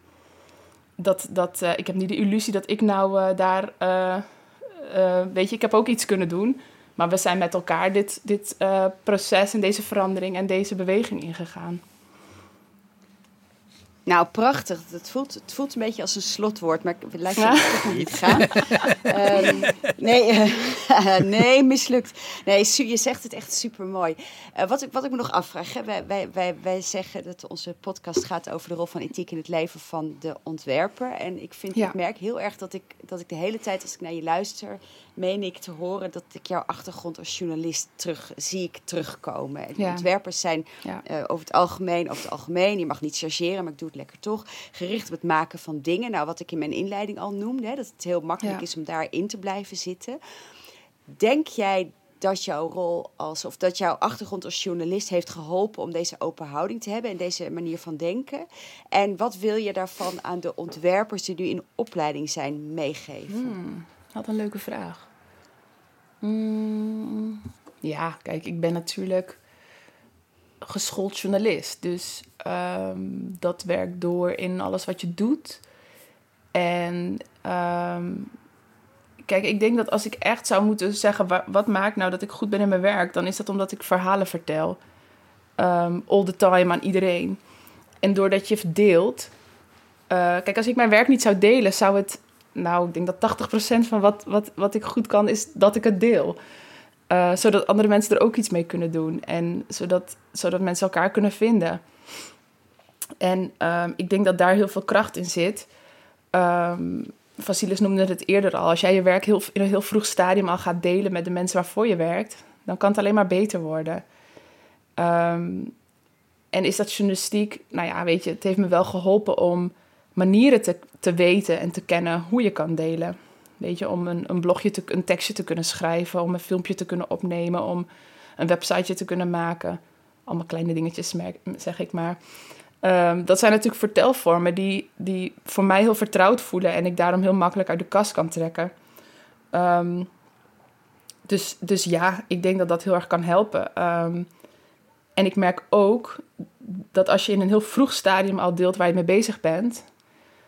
dat, dat, uh, ik heb niet de illusie dat ik nou uh, daar, weet je, ik heb ook iets kunnen doen. Maar we zijn met elkaar dit, dit proces en deze verandering en deze beweging ingegaan. Nou, prachtig. Het voelt, het voelt een beetje als een slotwoord, maar het lijkt me ja. toch niet gaan. um, [LAUGHS] nee, uh, [LAUGHS] nee, mislukt. Nee, je zegt het echt super mooi. Uh, wat, ik, wat ik me nog afvraag, hè, wij, wij, wij, wij zeggen dat onze podcast gaat over de rol van ethiek in het leven van de ontwerper. En ik, vind, ja. ik merk heel erg dat ik, dat ik de hele tijd, als ik naar je luister, meen ik te horen dat ik jouw achtergrond als journalist terug zie ik terugkomen. Ja. Ontwerpers zijn ja. uh, over het algemeen, over het algemeen, je mag niet chargeren, maar ik doe het lekker toch, gericht op het maken van dingen. Nou, wat ik in mijn inleiding al noemde, hè, dat het heel makkelijk ja. is om daarin te blijven zitten. Denk jij dat jouw rol als, of dat jouw achtergrond als journalist heeft geholpen om deze open houding te hebben en deze manier van denken? En wat wil je daarvan aan de ontwerpers die nu in opleiding zijn meegeven? Hmm. Wat een leuke vraag. Mm, ja, kijk, ik ben natuurlijk geschoold journalist. Dus um, dat werkt door in alles wat je doet. En um, kijk, ik denk dat als ik echt zou moeten zeggen... Wat, maakt nou dat ik goed ben in mijn werk... dan is dat omdat ik verhalen vertel. Um, all the time aan iedereen. En doordat je het deelt... Uh, kijk, als ik mijn werk niet zou delen, zou het nou, ik denk dat 80% van wat, wat, wat ik goed kan, is dat ik het deel. Uh, zodat andere mensen er ook iets mee kunnen doen. En zodat, zodat mensen elkaar kunnen vinden. En um, ik denk dat daar heel veel kracht in zit. Um, Vasilis noemde het eerder al. Als jij je werk heel, in een heel vroeg stadium al gaat delen met de mensen waarvoor je werkt, dan kan het alleen maar beter worden. Um, en is dat journalistiek? Nou ja, weet je, het heeft me wel geholpen om manieren te, te weten en te kennen hoe je kan delen. Weet je, om een, een blogje, te, een tekstje te kunnen schrijven, om een filmpje te kunnen opnemen, om een websiteje te kunnen maken. Allemaal kleine dingetjes, zeg ik maar. Um, dat zijn natuurlijk vertelvormen die, die voor mij heel vertrouwd voelen en ik daarom heel makkelijk uit de kast kan trekken. Um, dus, dus ja, ik denk dat dat heel erg kan helpen. Um, en ik merk ook dat als je in een heel vroeg stadium al deelt waar je mee bezig bent,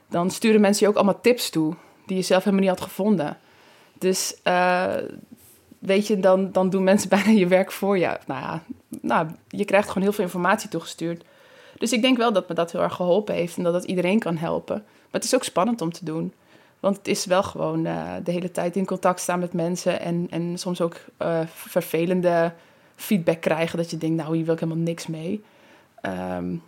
dan sturen mensen je ook allemaal tips toe die je zelf helemaal niet had gevonden. Dus uh, weet je, dan, dan doen mensen [LAUGHS] bijna je werk voor je. Nou ja, nou, je krijgt gewoon heel veel informatie toegestuurd. Dus ik denk wel dat me dat heel erg geholpen heeft en dat dat iedereen kan helpen. Maar het is ook spannend om te doen. Want het is wel gewoon uh, de hele tijd in contact staan met mensen en, en soms ook uh, vervelende feedback krijgen. Dat je denkt, nou, hier wil ik helemaal niks mee. Um,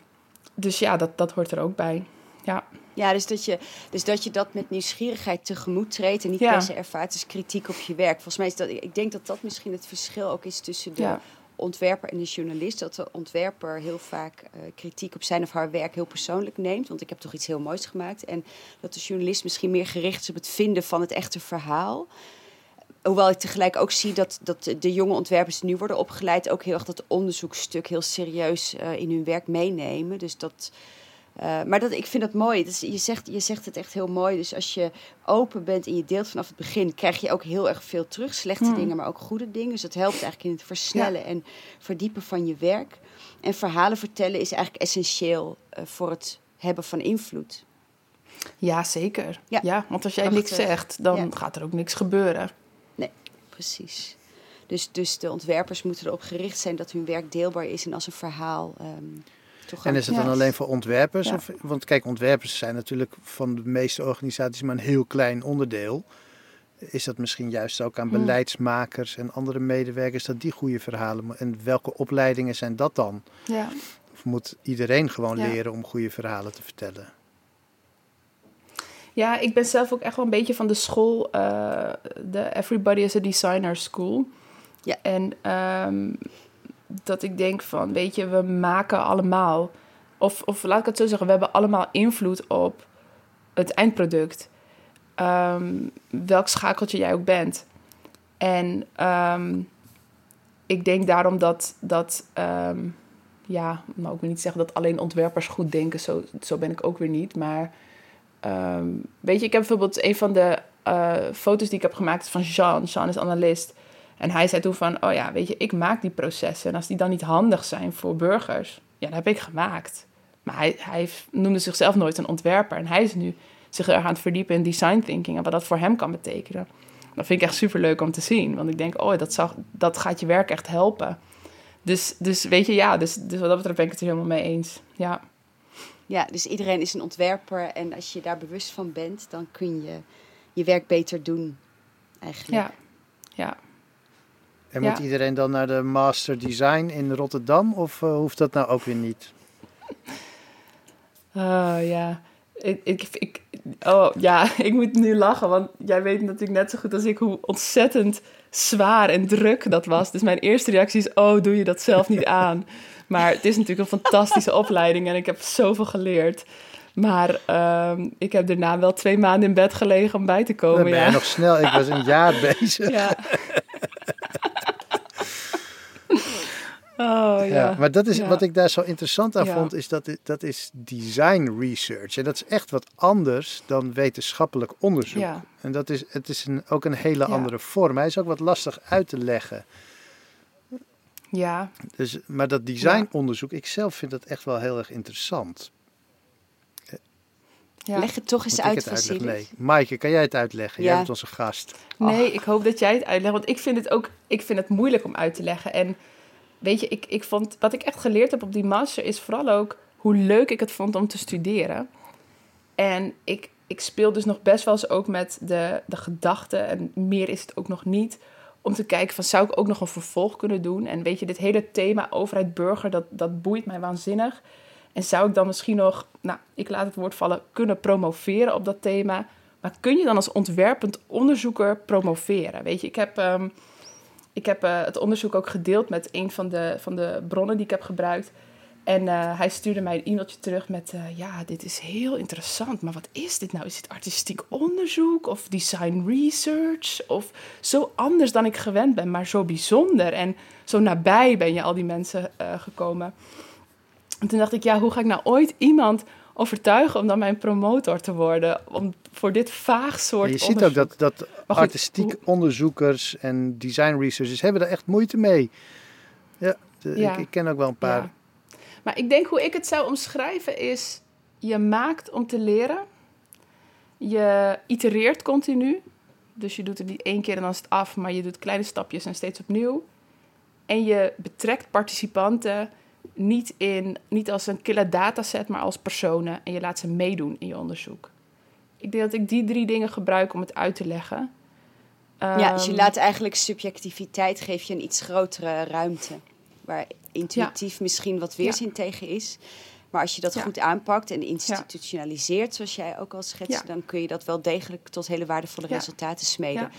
dus ja, dat, dat hoort er ook bij. Ja. Ja, dus dat, je, dus dat je dat met nieuwsgierigheid tegemoet treedt en niet ja. per se ervaart als kritiek op je werk. Volgens mij is dat, ik denk dat dat misschien het verschil ook is tussen de ja. ontwerper en de journalist. Dat de ontwerper heel vaak uh, kritiek op zijn of haar werk heel persoonlijk neemt, want ik heb toch iets heel moois gemaakt. En dat de journalist misschien meer gericht is op het vinden van het echte verhaal. Hoewel ik tegelijk ook zie dat, dat de jonge ontwerpers die nu worden opgeleid ook heel erg dat onderzoekstuk heel serieus uh, in hun werk meenemen. Dus dat, uh, maar dat, ik vind dat mooi. Dus je, zegt, je zegt het echt heel mooi. Dus als je open bent en je deelt vanaf het begin, krijg je ook heel erg veel terug. Slechte hmm. dingen, maar ook goede dingen. Dus dat helpt eigenlijk in het versnellen ja. en verdiepen van je werk. En verhalen vertellen is eigenlijk essentieel uh, voor het hebben van invloed. Ja, zeker. Ja, ja want als jij Prachtig. niks zegt, dan ja. gaat er ook niks gebeuren. Nee, precies. Dus, dus de ontwerpers moeten erop gericht zijn dat hun werk deelbaar is en als een verhaal. Um, en is het dan ja. alleen voor ontwerpers? Ja. Of, want kijk, ontwerpers zijn natuurlijk van de meeste organisaties maar een heel klein onderdeel. Is dat misschien juist ook aan beleidsmakers en andere medewerkers dat die goede verhalen. En welke opleidingen zijn dat dan? Ja. Of moet iedereen gewoon leren om goede verhalen te vertellen? Ja, ik ben zelf ook echt wel een beetje van de school, uh, de Everybody is a Designer School. Ja. En ehm, dat ik denk van, weet je, we maken allemaal, of, of laat ik het zo zeggen, we hebben allemaal invloed op het eindproduct. Ehm, welk schakeltje jij ook bent. En ehm, ik denk daarom dat, dat ja, maar ook niet zeggen dat alleen ontwerpers goed denken, zo, zo ben ik ook weer niet. Maar weet je, ik heb bijvoorbeeld een van de uh, foto's die ik heb gemaakt van Jean. Jean is analist. En hij zei toen van, oh ja, weet je, ik maak die processen. En als die dan niet handig zijn voor burgers, ja, dat heb ik gemaakt. Maar hij, hij noemde zichzelf nooit een ontwerper. En hij is nu zich erg aan het verdiepen in design thinking en wat dat voor hem kan betekenen. Dat vind ik echt super leuk om te zien. Want ik denk, oh, dat, zal, dat gaat je werk echt helpen. Dus, dus weet je, ja, dus, dus wat dat betreft ben ik het er helemaal mee eens. Ja. Ja, dus iedereen is een ontwerper en als je daar bewust van bent, dan kun je je werk beter doen, eigenlijk. Ja, ja. En moet iedereen dan naar de Master Design in Rotterdam of uh, hoeft dat nou ook weer niet? Oh ja, ik, ik, ik, oh, ja, [LAUGHS] ik moet nu lachen, want jij weet natuurlijk net zo goed als ik hoe ontzettend zwaar en druk dat was. Dus mijn eerste reactie is, oh, doe je dat zelf niet [LAUGHS] aan. Maar het is natuurlijk een fantastische opleiding en ik heb zoveel geleerd. Maar um, ik heb daarna wel twee maanden in bed gelegen om bij te komen. Dan ben ja. nog snel. Ik was een jaar [LAUGHS] bezig. Ja. Oh, ja. ja. maar dat is ja. wat ik daar zo interessant aan Ja. vond, is dat het- dat is design research. En dat is echt wat anders dan wetenschappelijk onderzoek. Ja. En dat is, het is een, ook een hele Ja. andere vorm. Hij is ook wat lastig uit te leggen. ja, Dus, maar dat designonderzoek, ik zelf vind dat echt wel heel erg interessant. ja. Leg het toch eens uit? Vasilis. Nee. Maaike, kan jij het uitleggen? Jij Ja. bent onze gast. Nee, ik hoop dat jij het uitlegt. Want ik vind het ook ik vind het moeilijk om uit te leggen. En weet je, ik, ik vond, wat ik echt geleerd heb op die master is vooral ook hoe leuk ik het vond om te studeren. En ik, ik speel dus nog best wel eens ook met de, de gedachte, en meer is het ook nog niet, om te kijken van zou ik ook nog een vervolg kunnen doen? En weet je, dit hele thema overheid-burger, dat, dat boeit mij waanzinnig. En zou ik dan misschien nog, nou, ik laat het woord vallen, kunnen promoveren op dat thema? Maar kun je dan als ontwerpend onderzoeker promoveren? Weet je, ik heb, ehm, ik heb eh, het onderzoek ook gedeeld met een van de, van de bronnen die ik heb gebruikt. En eh, hij stuurde mij een e-mailtje terug met: eh, Ja, dit is heel interessant, maar wat is dit nou? Is dit artistiek onderzoek of design research? Of zo anders dan ik gewend ben, maar zo bijzonder. En zo nabij ben je al die mensen gekomen. En toen dacht ik: Ja, hoe ga ik nou ooit iemand overtuigen om dan mijn promotor te worden? Om voor dit vaag soort je ziet ook dat, dat goed, artistiek hoe- onderzoekers en design researchers hebben daar echt moeite mee. Ja, de- Ja. Ik, ik ken ook wel een paar. Ja. Maar ik denk hoe ik het zou omschrijven is: je maakt om te leren. Je itereert continu. Dus je doet het niet één keer en dan is het af, maar je doet kleine stapjes en steeds opnieuw. En je betrekt participanten niet, in, niet als een killer dataset, maar als personen. En je laat ze meedoen in je onderzoek. Ik denk dat ik die drie dingen gebruik om het uit te leggen. Ja, dus je Ehm, laat eigenlijk subjectiviteit, geef je een iets grotere ruimte. Waar intuïtief misschien wat weerzin tegen is. Maar als je dat Ja. goed aanpakt en institutionaliseert, zoals jij ook al schetste, Ja. dan kun je dat wel degelijk tot hele waardevolle Ja. resultaten smeden. Ja.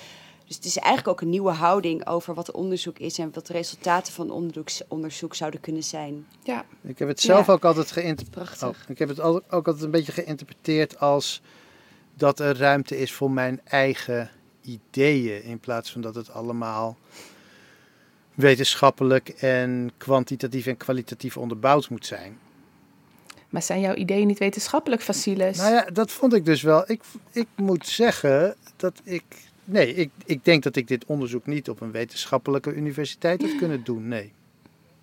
Dus het is eigenlijk ook een nieuwe houding over wat onderzoek is en wat de resultaten van onderzoek, onderzoek zouden kunnen zijn. Ja, Ik heb het zelf Ja. ook altijd geïnterpreteerd. Prachtig. Oh, ik heb het ook altijd een beetje geïnterpreteerd als dat er ruimte is voor mijn eigen ideeën. In plaats van dat het allemaal wetenschappelijk en kwantitatief en kwalitatief onderbouwd moet zijn. maar zijn jouw ideeën niet wetenschappelijk, Vasilis? Nou ja, dat vond ik dus wel. Ik, ik moet zeggen dat ik. Nee, ik, ik denk dat ik dit onderzoek niet op een wetenschappelijke universiteit had kunnen doen. Nee.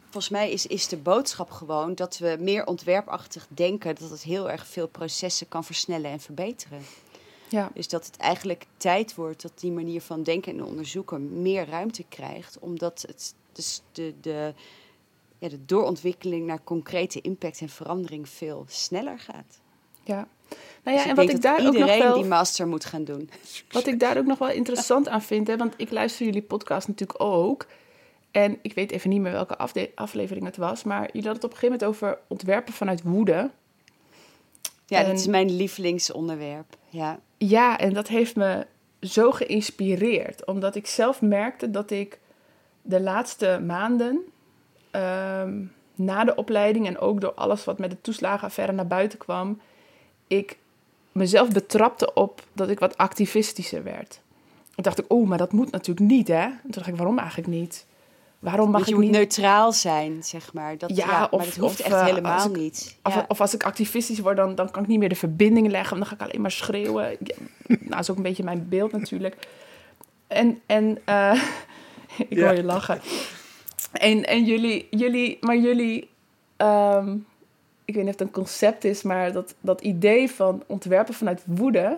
Volgens mij is, is de boodschap gewoon dat we meer ontwerpachtig denken, dat het heel erg veel processen kan versnellen en verbeteren. Ja. Dus dat het eigenlijk tijd wordt dat die manier van denken en onderzoeken meer ruimte krijgt, omdat het dus de, de, ja, de doorontwikkeling naar concrete impact en verandering veel sneller gaat. Ja. Nou ja, Dus en wat ik daar ook nog wel, die master moet gaan doen. [LAUGHS] wat ik daar ook nog wel interessant aan vind, hè, want ik luister jullie podcast natuurlijk ook. En ik weet even niet meer welke aflevering het was, maar jullie hadden het op een gegeven moment over ontwerpen vanuit woede. Ja, dat is mijn lievelingsonderwerp. Ja. ja, en dat heeft me zo geïnspireerd. Omdat ik zelf merkte dat ik de laatste maanden... ehm, na de opleiding en ook door alles wat met de toeslagenaffaire naar buiten kwam... ik mezelf betrapte op dat ik wat activistischer werd. Toen dacht ik, oh, maar dat moet natuurlijk niet, hè? En toen dacht ik, waarom eigenlijk niet? Waarom mag je ik moet niet... neutraal zijn, zeg maar. Dat, Ja, ja, of- maar dat hoeft of, echt eh, helemaal als ik- niet. Of, Ja. of als ik activistisch word, dan, dan kan ik niet meer de verbinding leggen. Dan ga ik alleen maar schreeuwen. Ja, [LAUGHS] nou, dat is ook een beetje mijn beeld natuurlijk. En, en eh, [LAUGHS] ik Ja. hoor je lachen. En, en jullie, jullie, maar jullie, ehm, ik weet niet of het een concept is, maar dat, dat idee van ontwerpen vanuit woede,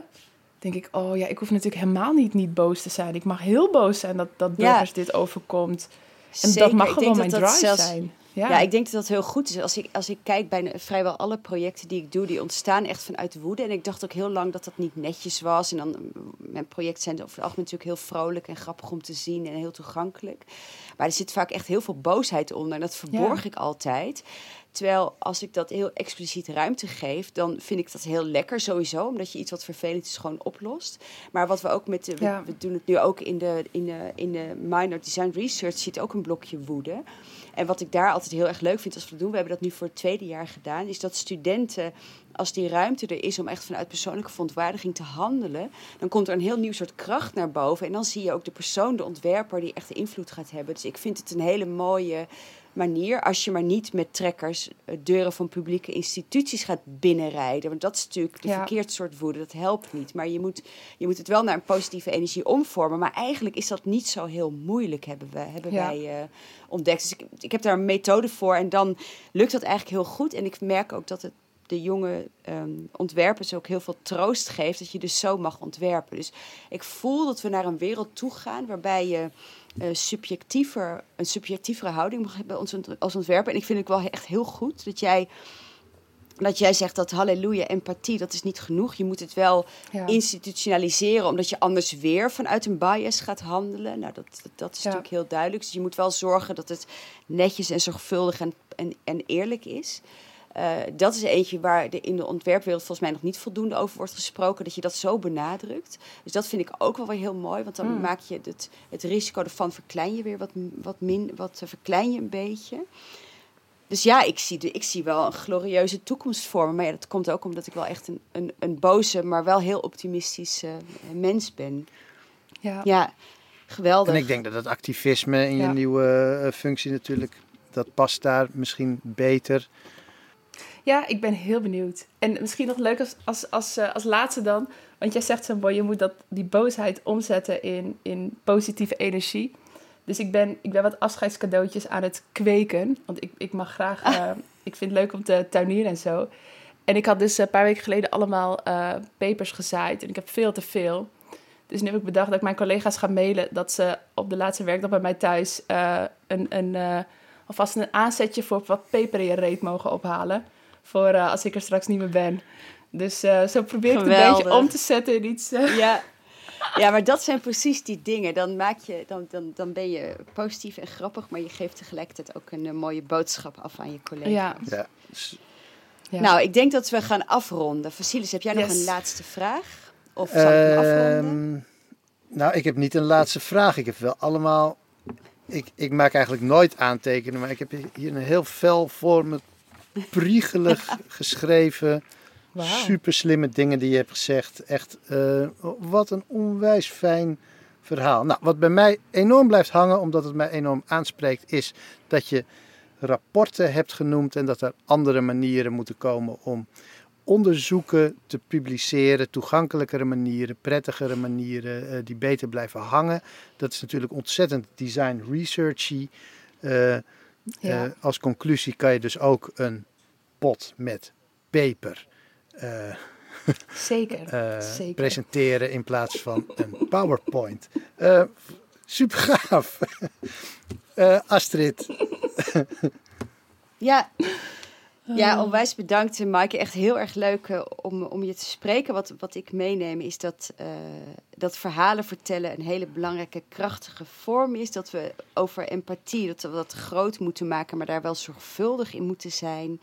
denk ik, oh ja, ik hoef natuurlijk helemaal niet, niet boos te zijn. Ik mag heel boos zijn dat, dat Ja. burgers dit overkomt. En Zeker. dat mag gewoon mijn dat dat drive zelfs- zijn. Ja. ik denk dat dat heel goed is. Als ik, als ik kijk bij vrijwel alle projecten die ik doe, die ontstaan echt vanuit woede. En ik dacht ook heel lang dat dat niet netjes was. En dan, mijn projecten zijn over het algemeen natuurlijk heel vrolijk en grappig om te zien en heel toegankelijk. Maar er zit vaak echt heel veel boosheid onder. En dat verborg ik altijd. Terwijl als ik dat heel expliciet ruimte geef, dan vind ik dat heel lekker sowieso. Omdat je iets wat vervelend is gewoon oplost. Maar wat we ook met de, we, Ja. we doen het nu ook in de, in de, in de minor design research, zit ook een blokje woede. En wat ik daar altijd heel erg leuk vind als we dat doen, we hebben dat nu voor het tweede jaar gedaan, is dat studenten, als die ruimte er is om echt vanuit persoonlijke verontwaardiging te handelen, dan komt er een heel nieuw soort kracht naar boven. En dan zie je ook de persoon, de ontwerper, die echt de invloed gaat hebben. Dus ik vind het een hele mooie manier, als je maar niet met trekkers eh, deuren van publieke instituties gaat binnenrijden. Want dat is natuurlijk de Ja. verkeerd soort woede, dat helpt niet. Maar je moet, je moet het wel naar een positieve energie omvormen. Maar eigenlijk is dat niet zo heel moeilijk, hebben, we, hebben Ja. wij eh, ontdekt. Dus ik, ik heb daar een methode voor en dan lukt dat eigenlijk heel goed. En ik merk ook dat het de jonge ehm, ontwerpers ook heel veel troost geeft dat je dus zo mag ontwerpen. Dus ik voel dat we naar een wereld toe gaan waarbij je eh, subjectiever, een subjectievere houding mag hebben als, als ontwerper. En ik vind het wel echt heel goed dat jij, dat jij zegt dat halleluja, empathie, dat is niet genoeg. Je moet het wel Ja. institutionaliseren, omdat je anders weer vanuit een bias gaat handelen. Nou, dat, dat, dat is Ja. natuurlijk heel duidelijk. Dus je moet wel zorgen dat het netjes en zorgvuldig en, en, en eerlijk is. Eh, dat is eentje waar de, in de ontwerpwereld volgens mij nog niet voldoende over wordt gesproken, dat je dat zo benadrukt. Dus dat vind ik ook wel weer heel mooi, want dan Mm. maak je het, het risico ervan verklein je weer wat, wat min, wat eh, verklein je een beetje. Dus ja, ik zie, de, ik zie wel een glorieuze toekomst voor me. Maar ja, dat komt ook omdat ik wel echt een, een, een boze, maar wel heel optimistische eh, mens ben. Ja. Ja, geweldig. En ik denk dat het activisme in je nieuwe functie natuurlijk, dat past daar misschien beter. Ja, ik ben heel benieuwd. En misschien nog leuk als, als, als, eh, als laatste dan. Want jij zegt zo mooi, je moet dat, die boosheid omzetten in, in positieve energie. Dus ik ben, ik ben wat afscheidscadeautjes aan het kweken. Want ik, ik mag graag, [LAUGHS] eh, ik vind het leuk om te tuinieren en zo. En ik had dus een paar weken geleden allemaal eh, pepers gezaaid. En ik heb veel te veel. Dus nu heb ik bedacht dat ik mijn collega's ga mailen... dat ze op de laatste werkdag bij mij thuis... eh, een, een, eh, alvast een aanzetje voor wat peper in je reet mogen ophalen. Voor eh, als ik er straks niet meer ben. Dus eh, zo probeer ik het een beetje om te zetten in iets... eh, Ja. ja, maar dat zijn precies die dingen. Dan, maak je, dan, dan, dan ben je positief en grappig, maar je geeft tegelijkertijd ook een mooie boodschap af aan je collega's. ja, Ja. Ja. Nou, ik denk dat we gaan afronden. Vasilis, heb jij nog een laatste vraag? Of zal ik hem afronden? Ehm, nou, ik heb niet een laatste vraag. Ik heb wel allemaal. Ik, ik maak eigenlijk nooit aantekenen, maar ik heb hier een heel fel voor me priegelig [LAUGHS] geschreven. Wauw. Super slimme dingen die je hebt gezegd. Echt, eh, wat een onwijs fijn verhaal. Nou, wat bij mij enorm blijft hangen, omdat het mij enorm aanspreekt, is dat je rapporten hebt genoemd en dat er andere manieren moeten komen om onderzoeken te publiceren, toegankelijkere manieren, prettigere manieren eh, die beter blijven hangen. Dat is natuurlijk ontzettend design researchy. Eh, Ja. eh, als conclusie kan je dus ook een pot met peper eh, [LAUGHS] Zeker. eh, Zeker. presenteren in plaats van een PowerPoint. Super gaaf. [LAUGHS] Astrid, Ja. [LAUGHS] Ja, onwijs bedankt, Maaike. Echt heel erg leuk eh, om, om je te spreken. Wat, wat ik meeneem is dat, eh, dat verhalen vertellen een hele belangrijke, krachtige vorm is. Dat we over empathie, dat we dat groot moeten maken, maar daar wel zorgvuldig in moeten zijn.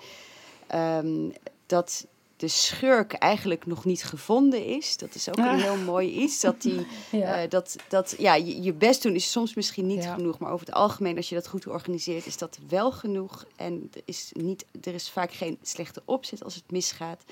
Ehm, dat de schurk eigenlijk nog niet gevonden is. Dat is ook een Ah. [LAUGHS] heel mooi iets. Dat, die, Ja. eh, dat, dat ja, je, je best doen is soms misschien niet Ja. genoeg. Maar over het algemeen, als je dat goed organiseert, is dat wel genoeg. En er is, niet, er is vaak geen slechte opzet als het misgaat.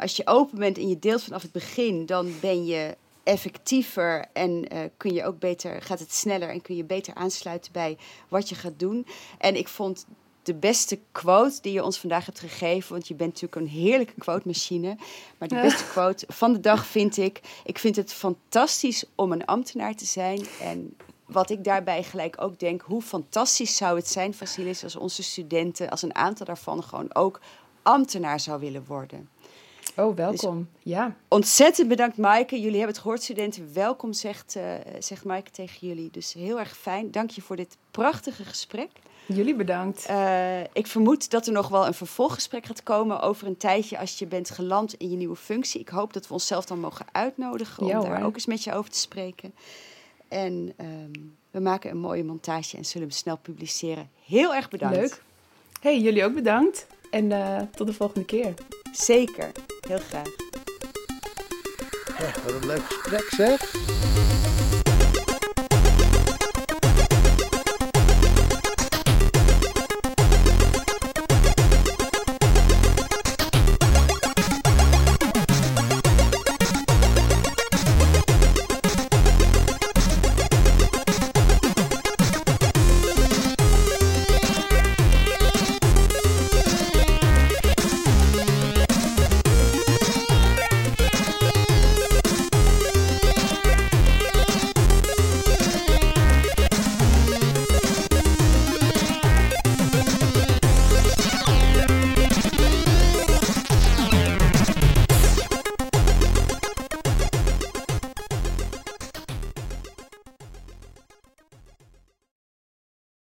Als je open bent en je deelt vanaf het begin, dan ben je effectiever en eh, kun je ook beter, gaat het sneller en kun je beter aansluiten bij wat je gaat doen. En ik vond de beste quote die je ons vandaag hebt gegeven, want je bent natuurlijk een heerlijke quote machine, maar de beste quote van de dag vind ik, ik vind het fantastisch om een ambtenaar te zijn en wat ik daarbij gelijk ook denk, hoe fantastisch zou het zijn, Vasilis, als onze studenten, als een aantal daarvan gewoon ook ambtenaar zou willen worden. Oh, welkom. Ja. Ontzettend bedankt, Maaike. Jullie hebben het gehoord, studenten. Welkom, zegt, eh zegt Maaike tegen jullie. Dus heel erg fijn. Dank je voor dit prachtige gesprek. Jullie bedankt. Eh, ik vermoed dat er nog wel een vervolggesprek gaat komen over een tijdje als je bent geland in je nieuwe functie. Ik hoop dat we onszelf dan mogen uitnodigen om Ja, daar ook eens met je over te spreken. En ehm, we maken een mooie montage en zullen hem snel publiceren. Heel erg bedankt. Leuk. Hey, jullie ook bedankt. En eh, tot de volgende keer. Zeker. Heel graag. Ja, wat een leuk gesprek zeg.